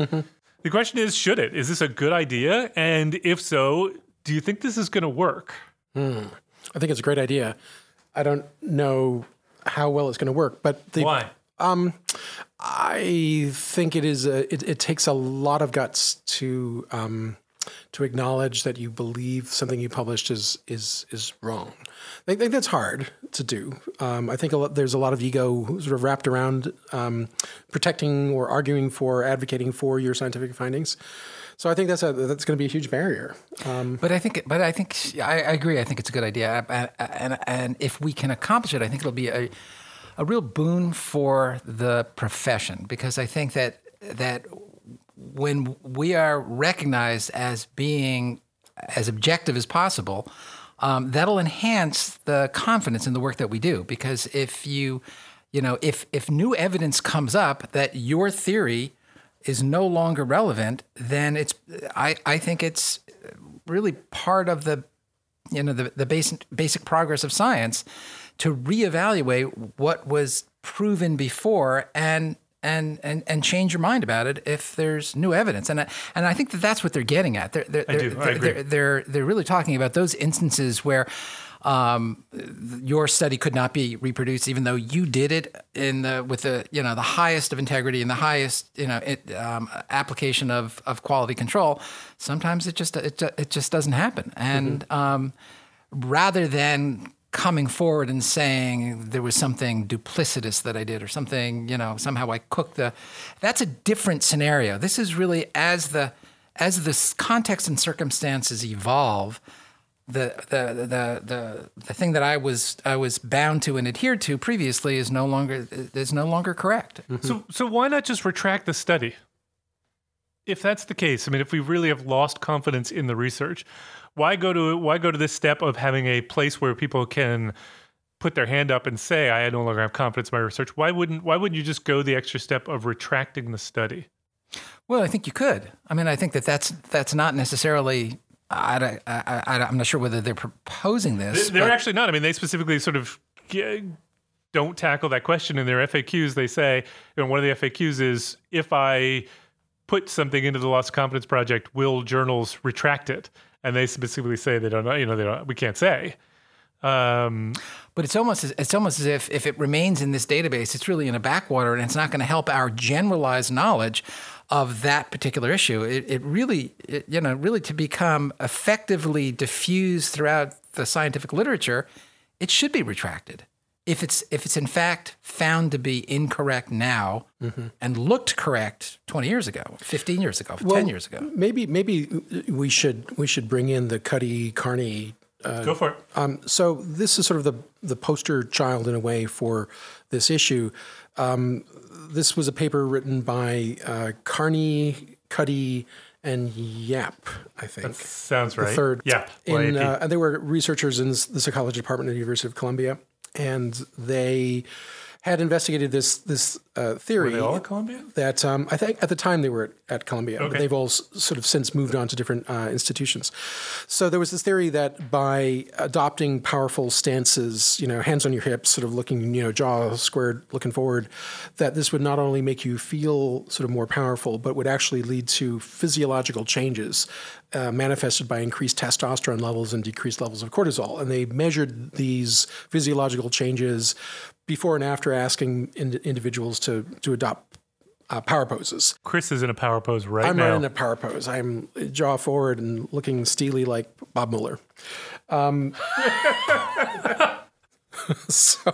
The question is, should it? Is this a good idea? And if so, do you think this is going to work? I think it's a great idea. I don't know how well it's going to work, but the, Why? I think it is a, it, it takes a lot of guts to um, to acknowledge that you believe something you published is is is wrong. I think that's hard to do. Um, I think a lot, there's a lot of ego sort of wrapped around um, protecting or arguing for, advocating for your scientific findings. So I think that's a that's going to be a huge barrier. Um, But I think, but I think I, I agree. I think it's a good idea, and, and and if we can accomplish it, I think it'll be a a real boon for the profession because I think that that when we are recognized as being as objective as possible, um, that'll enhance the confidence in the work that we do. Because if you, you know, if if new evidence comes up that your theory is no longer relevant, then it's I, I think it's really part of the you know the, the basic basic progress of science to reevaluate what was proven before and and and and change your mind about it if there's new evidence and I, and I think that that's what they're getting at they're they're, I do. I they're, agree. they're, they're they're really talking about those instances where um, your study could not be reproduced, even though you did it in the with the you know the highest of integrity and the highest you know it, um, application of of quality control. Sometimes it just it, it just doesn't happen, and um, rather than coming forward and saying there was something duplicitous that I did or something, you know, somehow I cooked the that's a different scenario. This is really as the as the context and circumstances evolve, the the the the the thing that I was I was bound to and adhered to previously is no longer is no longer correct. Mm-hmm. So, so why not just retract the study? If that's the case, I mean, if we really have lost confidence in the research, why go to why go to this step of having a place where people can put their hand up and say, "I no longer have confidence in my research"? Why wouldn't Why wouldn't you just go the extra step of retracting the study? Well, I think you could. I mean, I think that that's that's not necessarily. I, I, I, I'm not sure whether they're proposing this. They're but- actually not. I mean, they specifically sort of don't tackle that question in their FAQs. They say, you know, one of the FAQs is if I put something into the Lost confidence project, will journals retract it? And they specifically say they don't know. You know, they don't. We can't say. Um, But it's almost as, it's almost as if if it remains in this database, it's really in a backwater, and it's not going to help our generalized knowledge of that particular issue. It, it really, it, you know, really to become effectively diffused throughout the scientific literature, it should be retracted. If it's if it's in fact found to be incorrect now and looked correct 20 years ago, 15 years ago, 10 years ago. maybe maybe we should we should bring in the Cuddy Carney go for it. Um, so this is sort of the the poster child in a way for this issue. Um, this was a paper written by uh, Carney, Cuddy, and Yap, I think. That Sounds right. the third. Yeah. In, uh, and they were researchers in the psychology department at the University of Columbia, and they had investigated this this uh, theory. Were they all at Columbia? That um, I think at the time they were at, at Columbia, but Okay. they've all s- sort of since moved on to different uh, institutions. So there was this theory that by adopting powerful stances, you know, hands on your hips, sort of looking, you know, jaw squared, looking forward, that this would not only make you feel sort of more powerful, but would actually lead to physiological changes uh, manifested by increased testosterone levels and decreased levels of cortisol. And they measured these physiological changes before and after asking in- individuals to to adopt uh, power poses. Chris is in a power pose right now. I'm now. not in a power pose. I'm jaw forward and looking steely like Bob Mueller. Um, so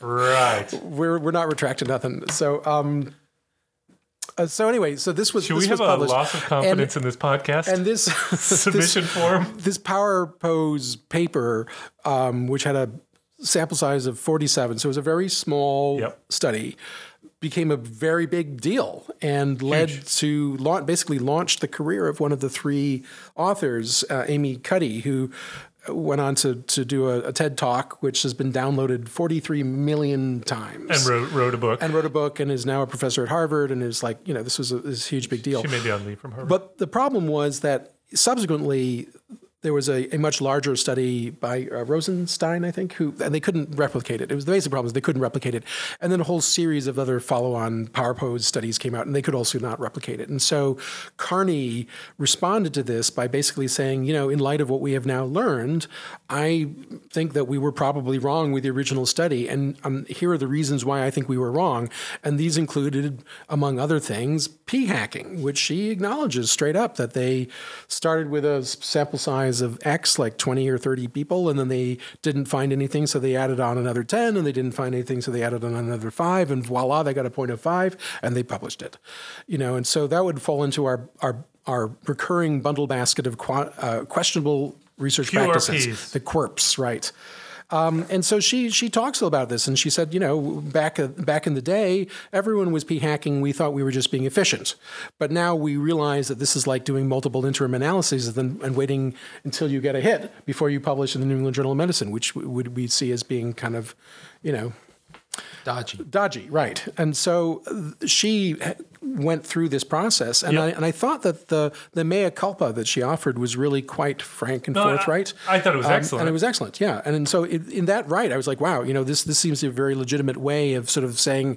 right. we're we're not retracting nothing. So um, uh, so anyway, so this was Should this we was have a published. loss of confidence in this podcast? and this Submission form. this power pose paper, um, which had a sample size of 47, so it was a very small Yep. study, became a very big deal and led to launch, basically launched the career of one of the three authors, uh, Amy Cuddy, who went on to, to do a, a TED talk, which has been downloaded 43 million times. And wrote, wrote a book. and wrote a book and is now a professor at Harvard and is like, you know, this was a, this huge big deal. she may be on leave from Harvard. But the problem was that subsequently there was a, a much larger study by uh, Rosenstein, I think, who and they couldn't replicate it. It was the basic problem is they couldn't replicate it, and then a whole series of other follow-on power pose studies came out, and they could also not replicate it. And so Carney responded to this by basically saying, you know, in light of what we have now learned, I think that we were probably wrong with the original study, and um, here are the reasons why I think we were wrong. And these included, among other things, p hacking, which she acknowledges straight up that they started with a sample size of X, like 20 or 30 people, and then they didn't find anything, so they added on another 10, and they didn't find anything, so they added on another five, and voila, they got a point of five, and they published it. You know, and so that would fall into our our our recurring bundle basket of uh, questionable research QRPs. practices, the quirps, right? Um, and so she she talks about this, and she said, you know, back uh, back in the day, everyone was p hacking. We thought we were just being efficient, but now we realize that this is like doing multiple interim analyses and, then, and waiting until you get a hit before you publish in the New England Journal of Medicine, which we see as being kind of, you know, Dodgy. dodgy, right? And so she went through this process, and Yep. I and I thought that the the mea culpa that she offered was really quite frank and No, forthright. I thought it was Um, excellent. and it was excellent, yeah. And, and so in, in that right, I was like, wow, you know, this this seems a very legitimate way of sort of saying,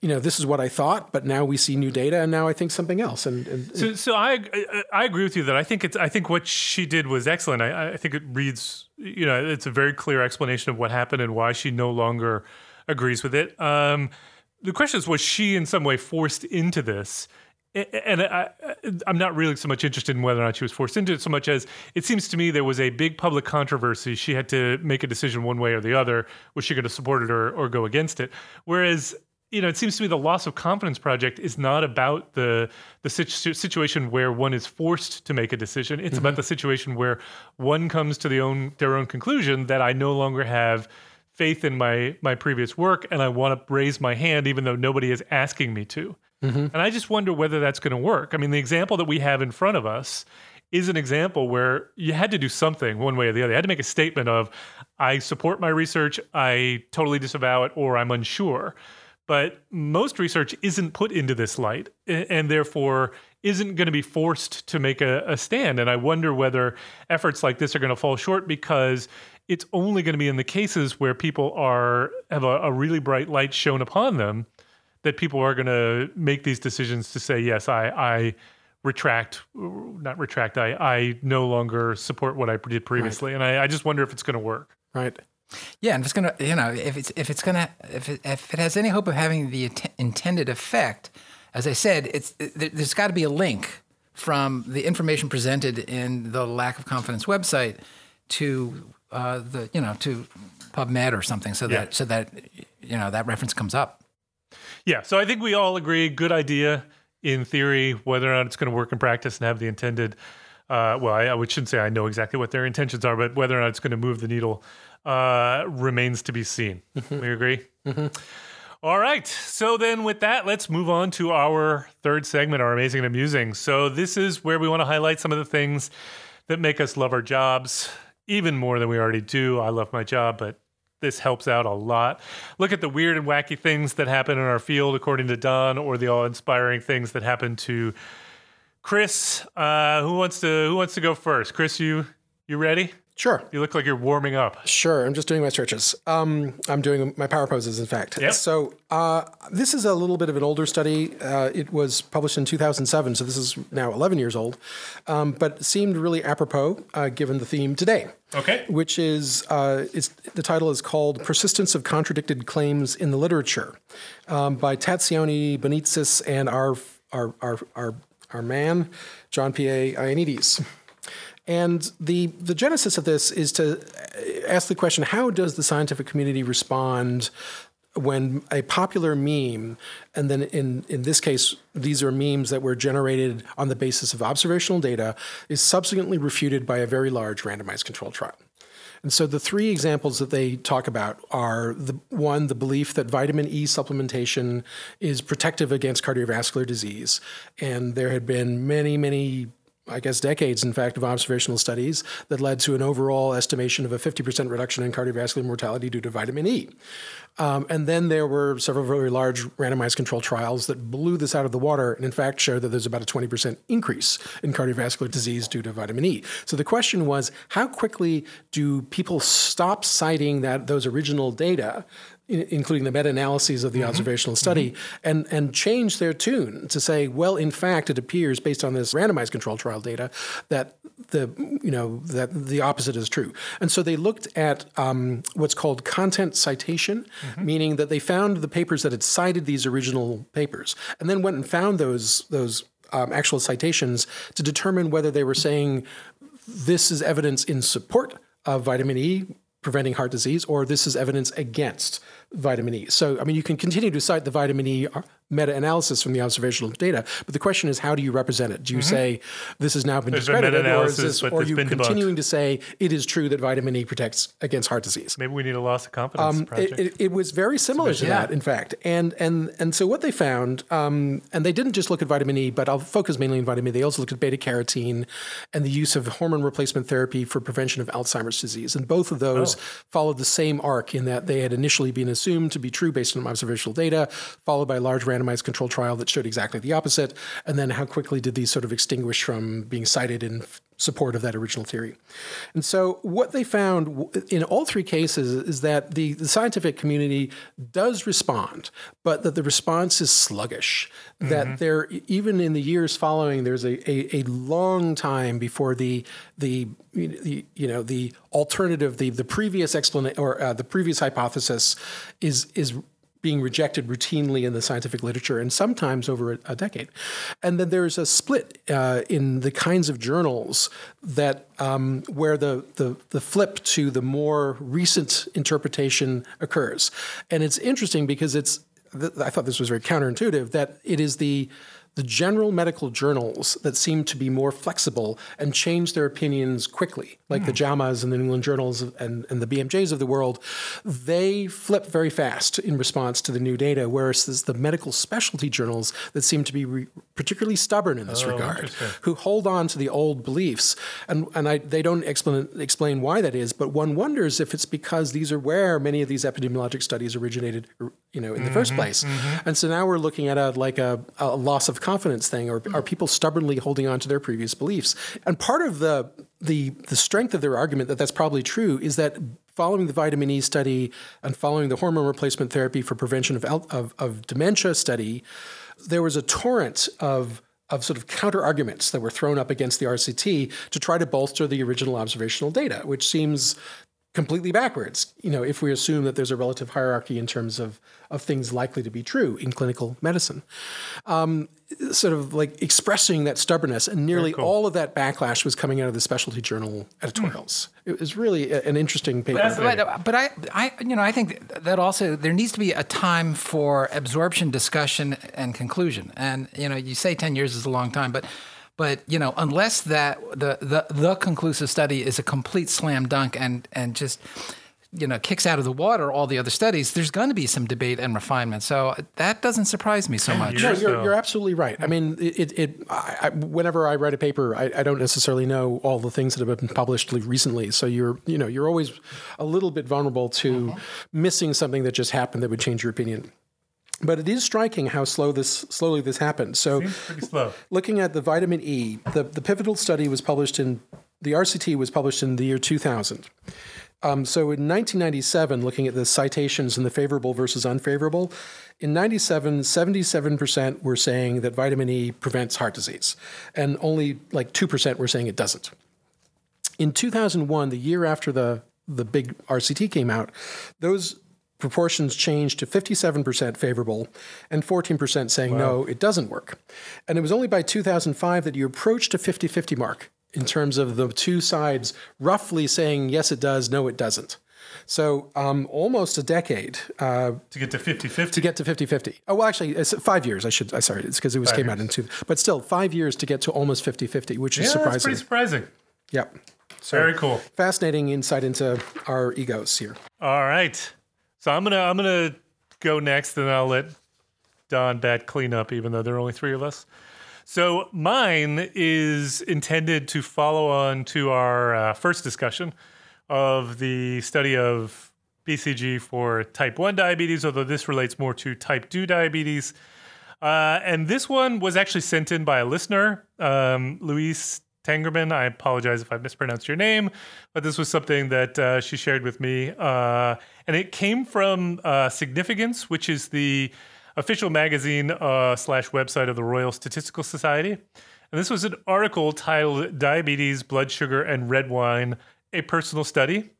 you know, this is what I thought, but now we see new data, and now I think something else. And, and So, so I I- I agree with you that I think it's I think what she did was excellent. I, I think it reads you know it's a very clear explanation of what happened and why she no longer agrees with it. Um, the question is, was she in some way forced into this? And I, I'm not really so much interested in whether or not she was forced into it, so much as it seems to me there was a big public controversy. She had to make a decision one way or the other. Was she going to support it or, or go against it? Whereas you know, it seems to me the loss of confidence project is not about the the situ- situation where one is forced to make a decision. It's about the situation where one comes to the own their own conclusion that I no longer have faith in my my previous work and I want to raise my hand even though nobody is asking me to. Mm-hmm. And I just wonder whether that's going to work. I mean, the example that we have in front of us is an example where you had to do something one way or the other. You had to make a statement of, I support my research, I totally disavow it, or I'm unsure. But most research isn't put into this light and therefore isn't going to be forced to make a, a stand. And I wonder whether efforts like this are going to fall short because it's only going to be in the cases where people are have a, a really bright light shown upon them that people are going to make these decisions to say, yes, I, I retract, not retract, I, I no longer support what I did previously. And I, I just wonder if it's going to work. right. Yeah, and if it's gonna, you know, if it's if it's gonna, if it, if it has any hope of having the int- intended effect, as I said, it's it, there's got to be a link from the information presented in the lack of confidence website to uh, the, you know, to PubMed or something, so Yeah. that so that you know that reference comes up. Yeah. So I think we all agree good idea in theory, whether or not it's going to work in practice and have the intended. Uh, well, I, I shouldn't say I know exactly what their intentions are, but whether or not it's going to move the needle uh, remains to be seen. We agree? All right. So then, with that, let's move on to our third segment, our amazing and amusing. So, this is where we want to highlight some of the things that make us love our jobs even more than we already do. I love my job, but this helps out a lot. Look at the weird and wacky things that happen in our field, according to Don, or the awe-inspiring things that happen to Chris. Uh, who wants to Who wants to go first? Chris, you you ready? Sure. You look like you're warming up. Sure, I'm just doing my stretches. Um, I'm doing my power poses, in fact. Yep. So uh, this is a little bit of an older study. Uh, it was published in 2007, so this is now 11 years old, um, but seemed really apropos uh, given the theme today. Okay. Which is, uh, it's, the title is called "Persistence of Contradicted Claims in the Literature," um, by Tatsioni Bonitsis and our our our our, our man John P. A. And the, the genesis of this is to ask the question how does the scientific community respond when a popular meme, and then in, in this case, these are memes that were generated on the basis of observational data, is subsequently refuted by a very large randomized controlled trial? And so the three examples that they talk about are the one, the belief that vitamin E supplementation is protective against cardiovascular disease. And there had been many, many I guess, decades, in fact, of observational studies that led to an overall estimation of a 50% reduction in cardiovascular mortality due to vitamin E. Um, and then there were several very large randomized control trials that blew this out of the water and, in fact, showed that there's about a 20% increase in cardiovascular disease due to vitamin E. So the question was how quickly do people stop citing that those original data including the meta-analyses of the mm-hmm. observational study, mm-hmm. and and change their tune to say, well, in fact, it appears based on this randomized control trial data that the you know that the opposite is true. And so they looked at um, what's called content citation, mm-hmm. meaning that they found the papers that had cited these original papers, and then went and found those those um, actual citations to determine whether they were saying this is evidence in support of vitamin E preventing heart disease, or this is evidence against vitamin E. So, I mean, you can continue to cite the vitamin E meta-analysis from the observational data. But the question is, how do you represent it? Do you mm-hmm. say this has now been There's discredited, been or is this, or are you continuing debunked. to say it is true that vitamin E protects against heart disease? Maybe we need a loss of confidence um, project. It, it, it, was very similar to yeah. that, in fact. And and and so what they found, um, and they didn't just look at vitamin E, but I'll focus mainly on vitamin E. They also looked at beta carotene and the use of hormone replacement therapy for prevention of Alzheimer's disease. And both of those oh. followed the same arc in that they had initially been assumed to be true based on observational data, followed by large randomized controlled trial that showed exactly the opposite? And then how quickly did these sort of extinguish from being cited in support of that original theory? And so what they found in all three cases is that the, the scientific community does respond, but that the response is sluggish. Mm-hmm. That there, even in the years following, there's a, a, a long time before the the the you know the alternative, the the previous explanation or uh, the previous hypothesis is is being rejected routinely in the scientific literature and sometimes over a, a decade. And then there's a split uh, in the kinds of journals that um, where the, the, the flip to the more recent interpretation occurs. And it's interesting because it's I thought this was very counterintuitive that it is the the general medical journals that seem to be more flexible and change their opinions quickly, like mm. the hmm. JAMAs and the New England Journals and, and the BMJs of the world, they flip very fast in response to the new data, whereas the medical specialty journals that seem to be re- particularly stubborn in this oh, regard, who hold on to the old beliefs. And, and I, they don't explain, explain why that is, but one wonders if it's because these are where many of these epidemiologic studies originated you know, in the mm-hmm, first place. Mm-hmm. And so now we're looking at a like a, a loss of confidence thing, or are mm. people stubbornly holding on to their previous beliefs? And part of the the the strength of their argument that that's probably true is that following the vitamin E study and following the hormone replacement therapy for prevention of of, of dementia study, there was a torrent of of sort of counter arguments that were thrown up against the RCT to try to bolster the original observational data, which seems completely backwards. You know, if we assume that there's a relative hierarchy in terms of of things likely to be true in clinical medicine, um, sort of like expressing that stubbornness, and nearly cool. all of that backlash was coming out of the specialty journal editorials. Mm. It was really a, an interesting paper. But, but I, I, you know, I think that also there needs to be a time for absorption, discussion, and conclusion. And you know, you say ten years is a long time, but but you know, unless that the the the conclusive study is a complete slam dunk and and just you know kicks out of the water all the other studies, there's going to be some debate and refinement. So that doesn't surprise me so much. No, you're, you're absolutely right. I mean, it. it I, whenever I write a paper, I, I, don't necessarily know all the things that have been published recently. So you're you know you're always a little bit vulnerable to uh-huh. missing something that just happened that would change your opinion. But it is striking how slow this slowly this happened. So, looking at the vitamin E, the, the pivotal study was published in the RCT was published in the year 2000. Um, so in 1997, looking at the citations and the favorable versus unfavorable, in 97, 77% were saying that vitamin E prevents heart disease, and only like 2% were saying it doesn't. In 2001, the year after the the big RCT came out, those proportions changed to 57% favorable and 14% saying wow. no, it doesn't work. And it was only by 2005 that you approached a 50 50 mark in terms of the two sides roughly saying yes, it does, no, it doesn't. So um, almost a decade uh, to get to 50-50? To get to 50-50. Oh, well, actually, it's five years. I should. I sorry, it's because it was five came years. out in two. But still, five years to get to almost 50-50, which is yeah, surprising. That's pretty surprising. Yep. So, Very cool. Fascinating insight into our egos here. All right. So I'm gonna I'm gonna go next, and I'll let Don Bat clean up, even though there are only three of us. So mine is intended to follow on to our uh, first discussion of the study of BCG for type 1 diabetes, although this relates more to type 2 diabetes. Uh, and this one was actually sent in by a listener, um, Louise Tangerman. I apologize if I mispronounced your name, but this was something that uh, she shared with me. Uh, and it came from uh, Significance, which is the official magazine uh, slash website of the Royal Statistical Society. And this was an article titled Diabetes, Blood Sugar, and Red Wine, a Personal Study.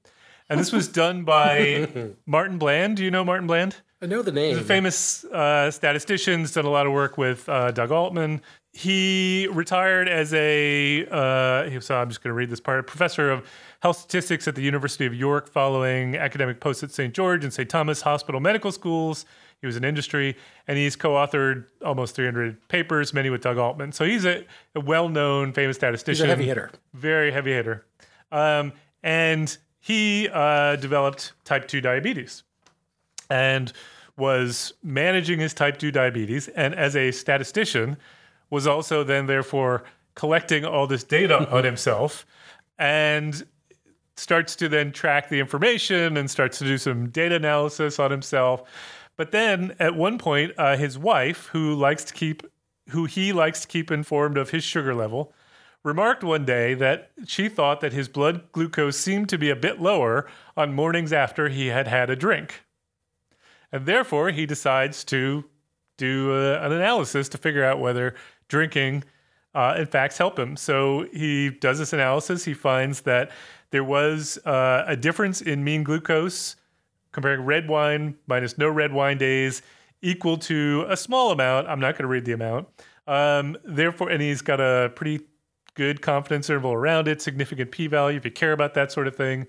And this was done by Martin Bland. Do you know Martin Bland? I know the name. The famous uh, statistician, done a lot of work with uh, Doug Altman. He retired as a, uh, so I'm just going to read this part, professor of health statistics at the University of York following academic posts at St. George and St. Thomas Hospital Medical Schools. He was in industry, and he's co-authored almost 300 papers, many with Doug Altman. So he's a, a well-known, famous statistician. He's a heavy hitter. Very heavy hitter. Um, and he uh, developed type 2 diabetes and was managing his type 2 diabetes. And as a statistician, was also then, therefore, collecting all this data on himself and starts to then track the information and starts to do some data analysis on himself. But then at one point, uh, his wife, who likes to keep, who he likes to keep informed of his sugar level, remarked one day that she thought that his blood glucose seemed to be a bit lower on mornings after he had had a drink. And therefore, he decides to do uh, an analysis to figure out whether drinking, uh, in fact, help him. So he does this analysis. He finds that there was uh, a difference in mean glucose comparing red wine minus no red wine days equal to a small amount. I'm not going to read the amount. Um, therefore, and he's got a pretty good confidence interval around it, significant p value if you care about that sort of thing.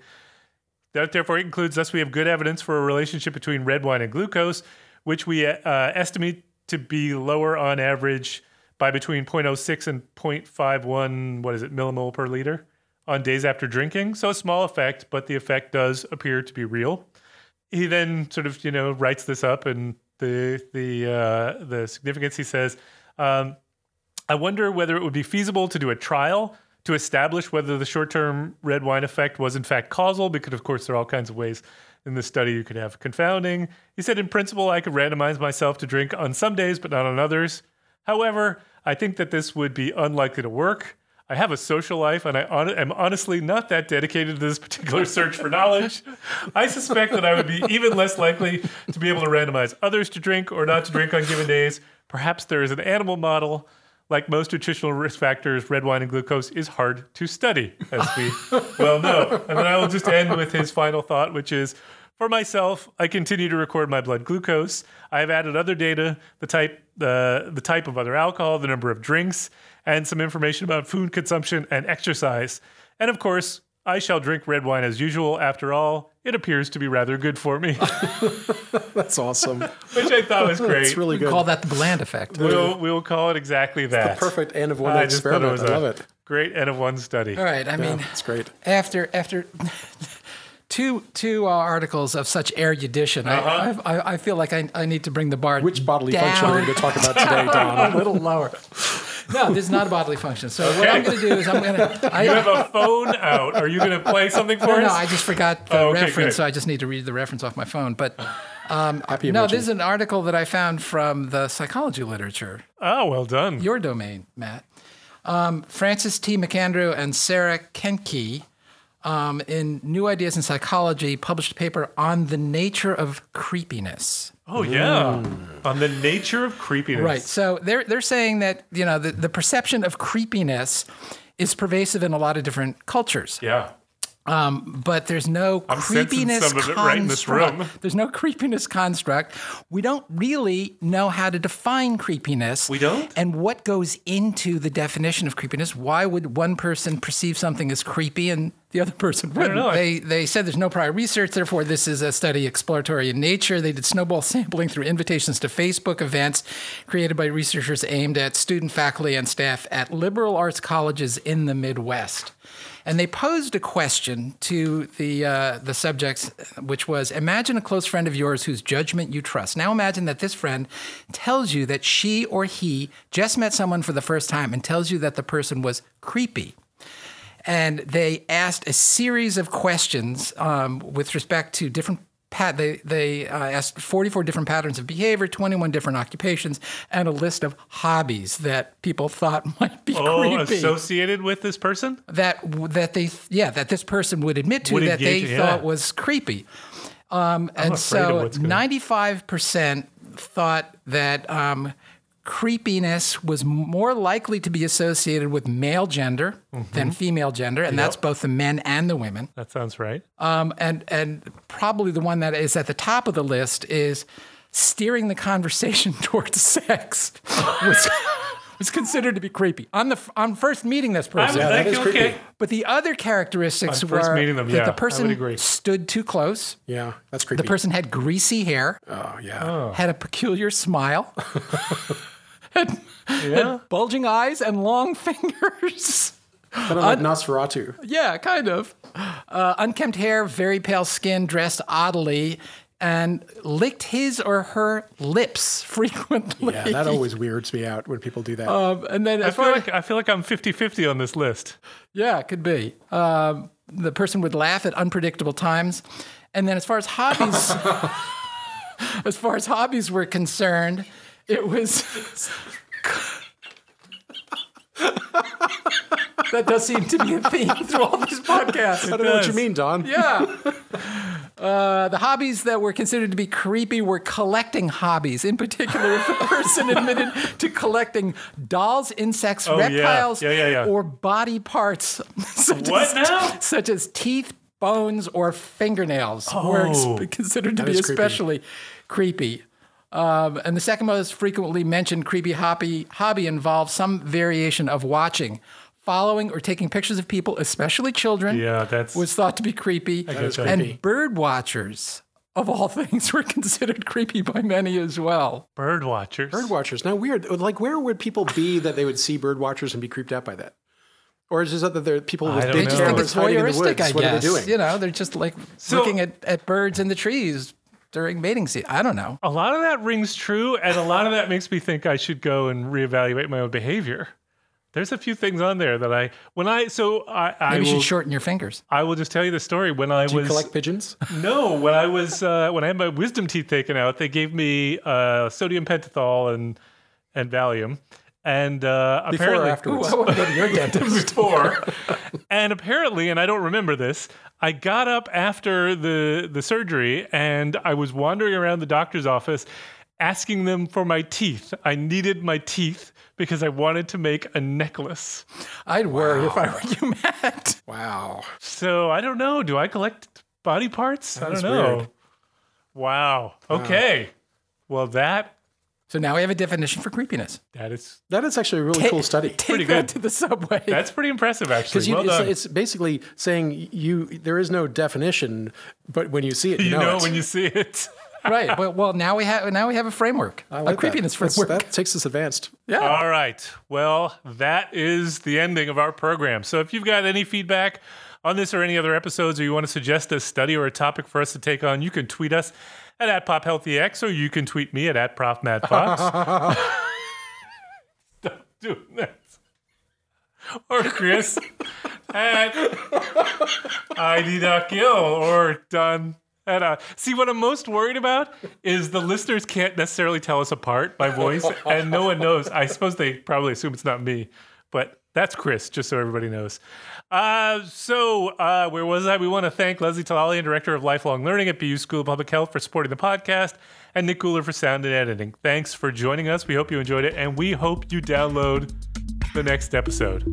That therefore includes thus we have good evidence for a relationship between red wine and glucose, which we uh, estimate to be lower on average by between 0.06 and 0.51, what is it, millimole per liter on days after drinking. So a small effect, but the effect does appear to be real. He then sort of, you know, writes this up and the the uh, the significance. He says, um, "I wonder whether it would be feasible to do a trial to establish whether the short-term red wine effect was in fact causal, because of course there are all kinds of ways in this study you could have confounding." He said, "In principle, I could randomize myself to drink on some days, but not on others. However, I think that this would be unlikely to work." I have a social life, and I on- am honestly not that dedicated to this particular search for knowledge. I suspect that I would be even less likely to be able to randomize others to drink or not to drink on given days. Perhaps there is an animal model. Like most nutritional risk factors, red wine and glucose is hard to study, as we well know. And then I will just end with his final thought, which is for myself, I continue to record my blood glucose. I have added other data, the type, the the type of other alcohol, the number of drinks, and some information about food consumption and exercise. And of course, I shall drink red wine as usual. After all, it appears to be rather good for me, That's awesome. which I thought was great. It's really good. We Call that the Bland effect. we'll we'll call it exactly that. The perfect end of one I just thought it experiment. was I a love it. Great end of one study. All right. I mean, It's great. after after two two uh, articles of such erudition, I, I I feel like I, I need to bring the bar Which bodily down function are we going to talk about today, Don? a little lower. No, this is not a bodily function. So what I'm going to do is I'm going to. I, You have a phone out. Are you going to play something for no, us? no, I just forgot the Oh, okay, reference, good. so I just need to read the reference off my phone. But Happy no, emoji. this is an article that I found from the psychology literature, oh, well done. your domain, Matt. Um, Francis T. McAndrew and Sarah Koehnke um, in New Ideas in Psychology published a paper on the nature of creepiness. Oh yeah, on the nature of creepiness. Right. So they're they're saying that you know the, the perception of creepiness is pervasive in a lot of different cultures. Yeah. Um, but there's no I'm creepiness some of it right in this construct. room. There's no creepiness construct. We don't really know how to define creepiness. We don't? And what goes into the definition of creepiness? Why would one person perceive something as creepy and the other person wouldn't. know. They they said there's no prior research, therefore this is a study exploratory in nature. They did snowball sampling through invitations to Facebook events created by researchers aimed at student, faculty, and staff at liberal arts colleges in the Midwest. And they posed a question to the uh, the subjects, which was: Imagine a close friend of yours whose judgment you trust. Now imagine that this friend tells you that she or he just met someone for the first time and tells you that the person was creepy and they asked a series of questions um, with respect to different pat. They they uh, asked 44 different patterns of behavior, 21 different occupations, and a list of hobbies that people thought might be Oh, creepy. associated with this person? that that they yeah that this person would admit to Would that they yeah. thought was creepy. Um, and so what's 95% thought that um, creepiness was more likely to be associated with male gender Mm-hmm. than female gender, and that's both the men and the women. That sounds right. Um, and and probably the one that is at the top of the list is steering the conversation towards sex was, was considered to be creepy on the on first meeting this person. Yeah, that is okay. creepy. But the other characteristics On were them, that yeah, the person stood too close. Yeah, that's creepy. The person had greasy hair, oh, yeah. had a peculiar smile, had, Yeah. had bulging eyes and long fingers. Kind of like Nosferatu. Yeah, kind of. Uh, unkempt hair, very pale skin, dressed oddly, and licked his or her lips frequently. Yeah, that always weirds me out when people do that. Um, and then, I feel like I feel like I'm 50-50 on this list. Yeah, it could be. Um, the person would laugh at unpredictable times. And then as far as hobbies as far as hobbies were concerned, it was That does seem to be a theme through all these podcasts. I don't know what you mean, Don. yeah. Uh, the hobbies that were considered to be creepy were collecting hobbies. In particular, if the person admitted to collecting dolls, insects, Oh, reptiles, Yeah, yeah, yeah. or body parts, such What as, now? such as teeth, bones, or fingernails, were ex- Oh. considered to be is creepy. especially creepy. Um, and the second most frequently mentioned creepy hobby, hobby involves some variation of watching, following, or taking pictures of people, especially children Yeah, that's was thought to be creepy. is creepy. And bird watchers, of all things, were considered creepy by many as well. bird watchers. Bird watchers. Now, weird. Like, where would people be that they would see bird watchers and be creeped out by that? Or is it that there are people with I don't They big just think cameras it's hiding in the voyeuristic, woods? I What guess. are they doing? You know, they're just like So- looking at, at birds in the trees during mating season. I don't know. A lot of that rings true, and a lot of that makes me think I should go and reevaluate my own behavior. There's a few things on there that I when I so I I Maybe you will should shorten your fingers. I will just tell you the story when I Do you was collect pigeons? no when I was uh, when I had my wisdom teeth taken out they gave me uh, sodium pentothal and and Valium and uh, Before or apparently afterwards? I want to go to your dentist. before. and apparently, and I don't remember this, I got up after the the surgery and I was wandering around the doctor's office asking them for my teeth. I needed my teeth because I wanted to make a necklace. I'd worry if I were you, Matt. Wow. So I don't know. Do I collect body parts? I don't know. weird. Wow. Okay. Well, that So now we have a definition for creepiness. that is That is actually a really cool study. Take Pretty that good. to the subway. that's pretty impressive, actually. Because Well it's, done. it's basically saying you there is no definition, but when you see it, you, you know, it. when you see it. right. Well, well, now we have now we have a framework, I a like that. creepiness That's- framework. That takes us advanced. yeah. All right. Well, that is the ending of our program. So if you've got any feedback on this or any other episodes, or you want to suggest a study or a topic for us to take on, you can tweet us at, at @pophealthyx, or you can tweet me at, at @profmattfox. Stop doing that. Or Chris at id.gill or Don at uh, see what I'm most worried about is the listeners can't necessarily tell us apart by voice, and no one knows. I suppose they probably assume it's not me, but that's Chris, just so everybody knows. Uh, so, uh, where was I? We want to thank Leslie Talalian, Director of Lifelong Learning at BU School of Public Health, for supporting the podcast, and Nick Cooler for sound and editing. Thanks for joining us. We hope you enjoyed it, and we hope you download the next episode.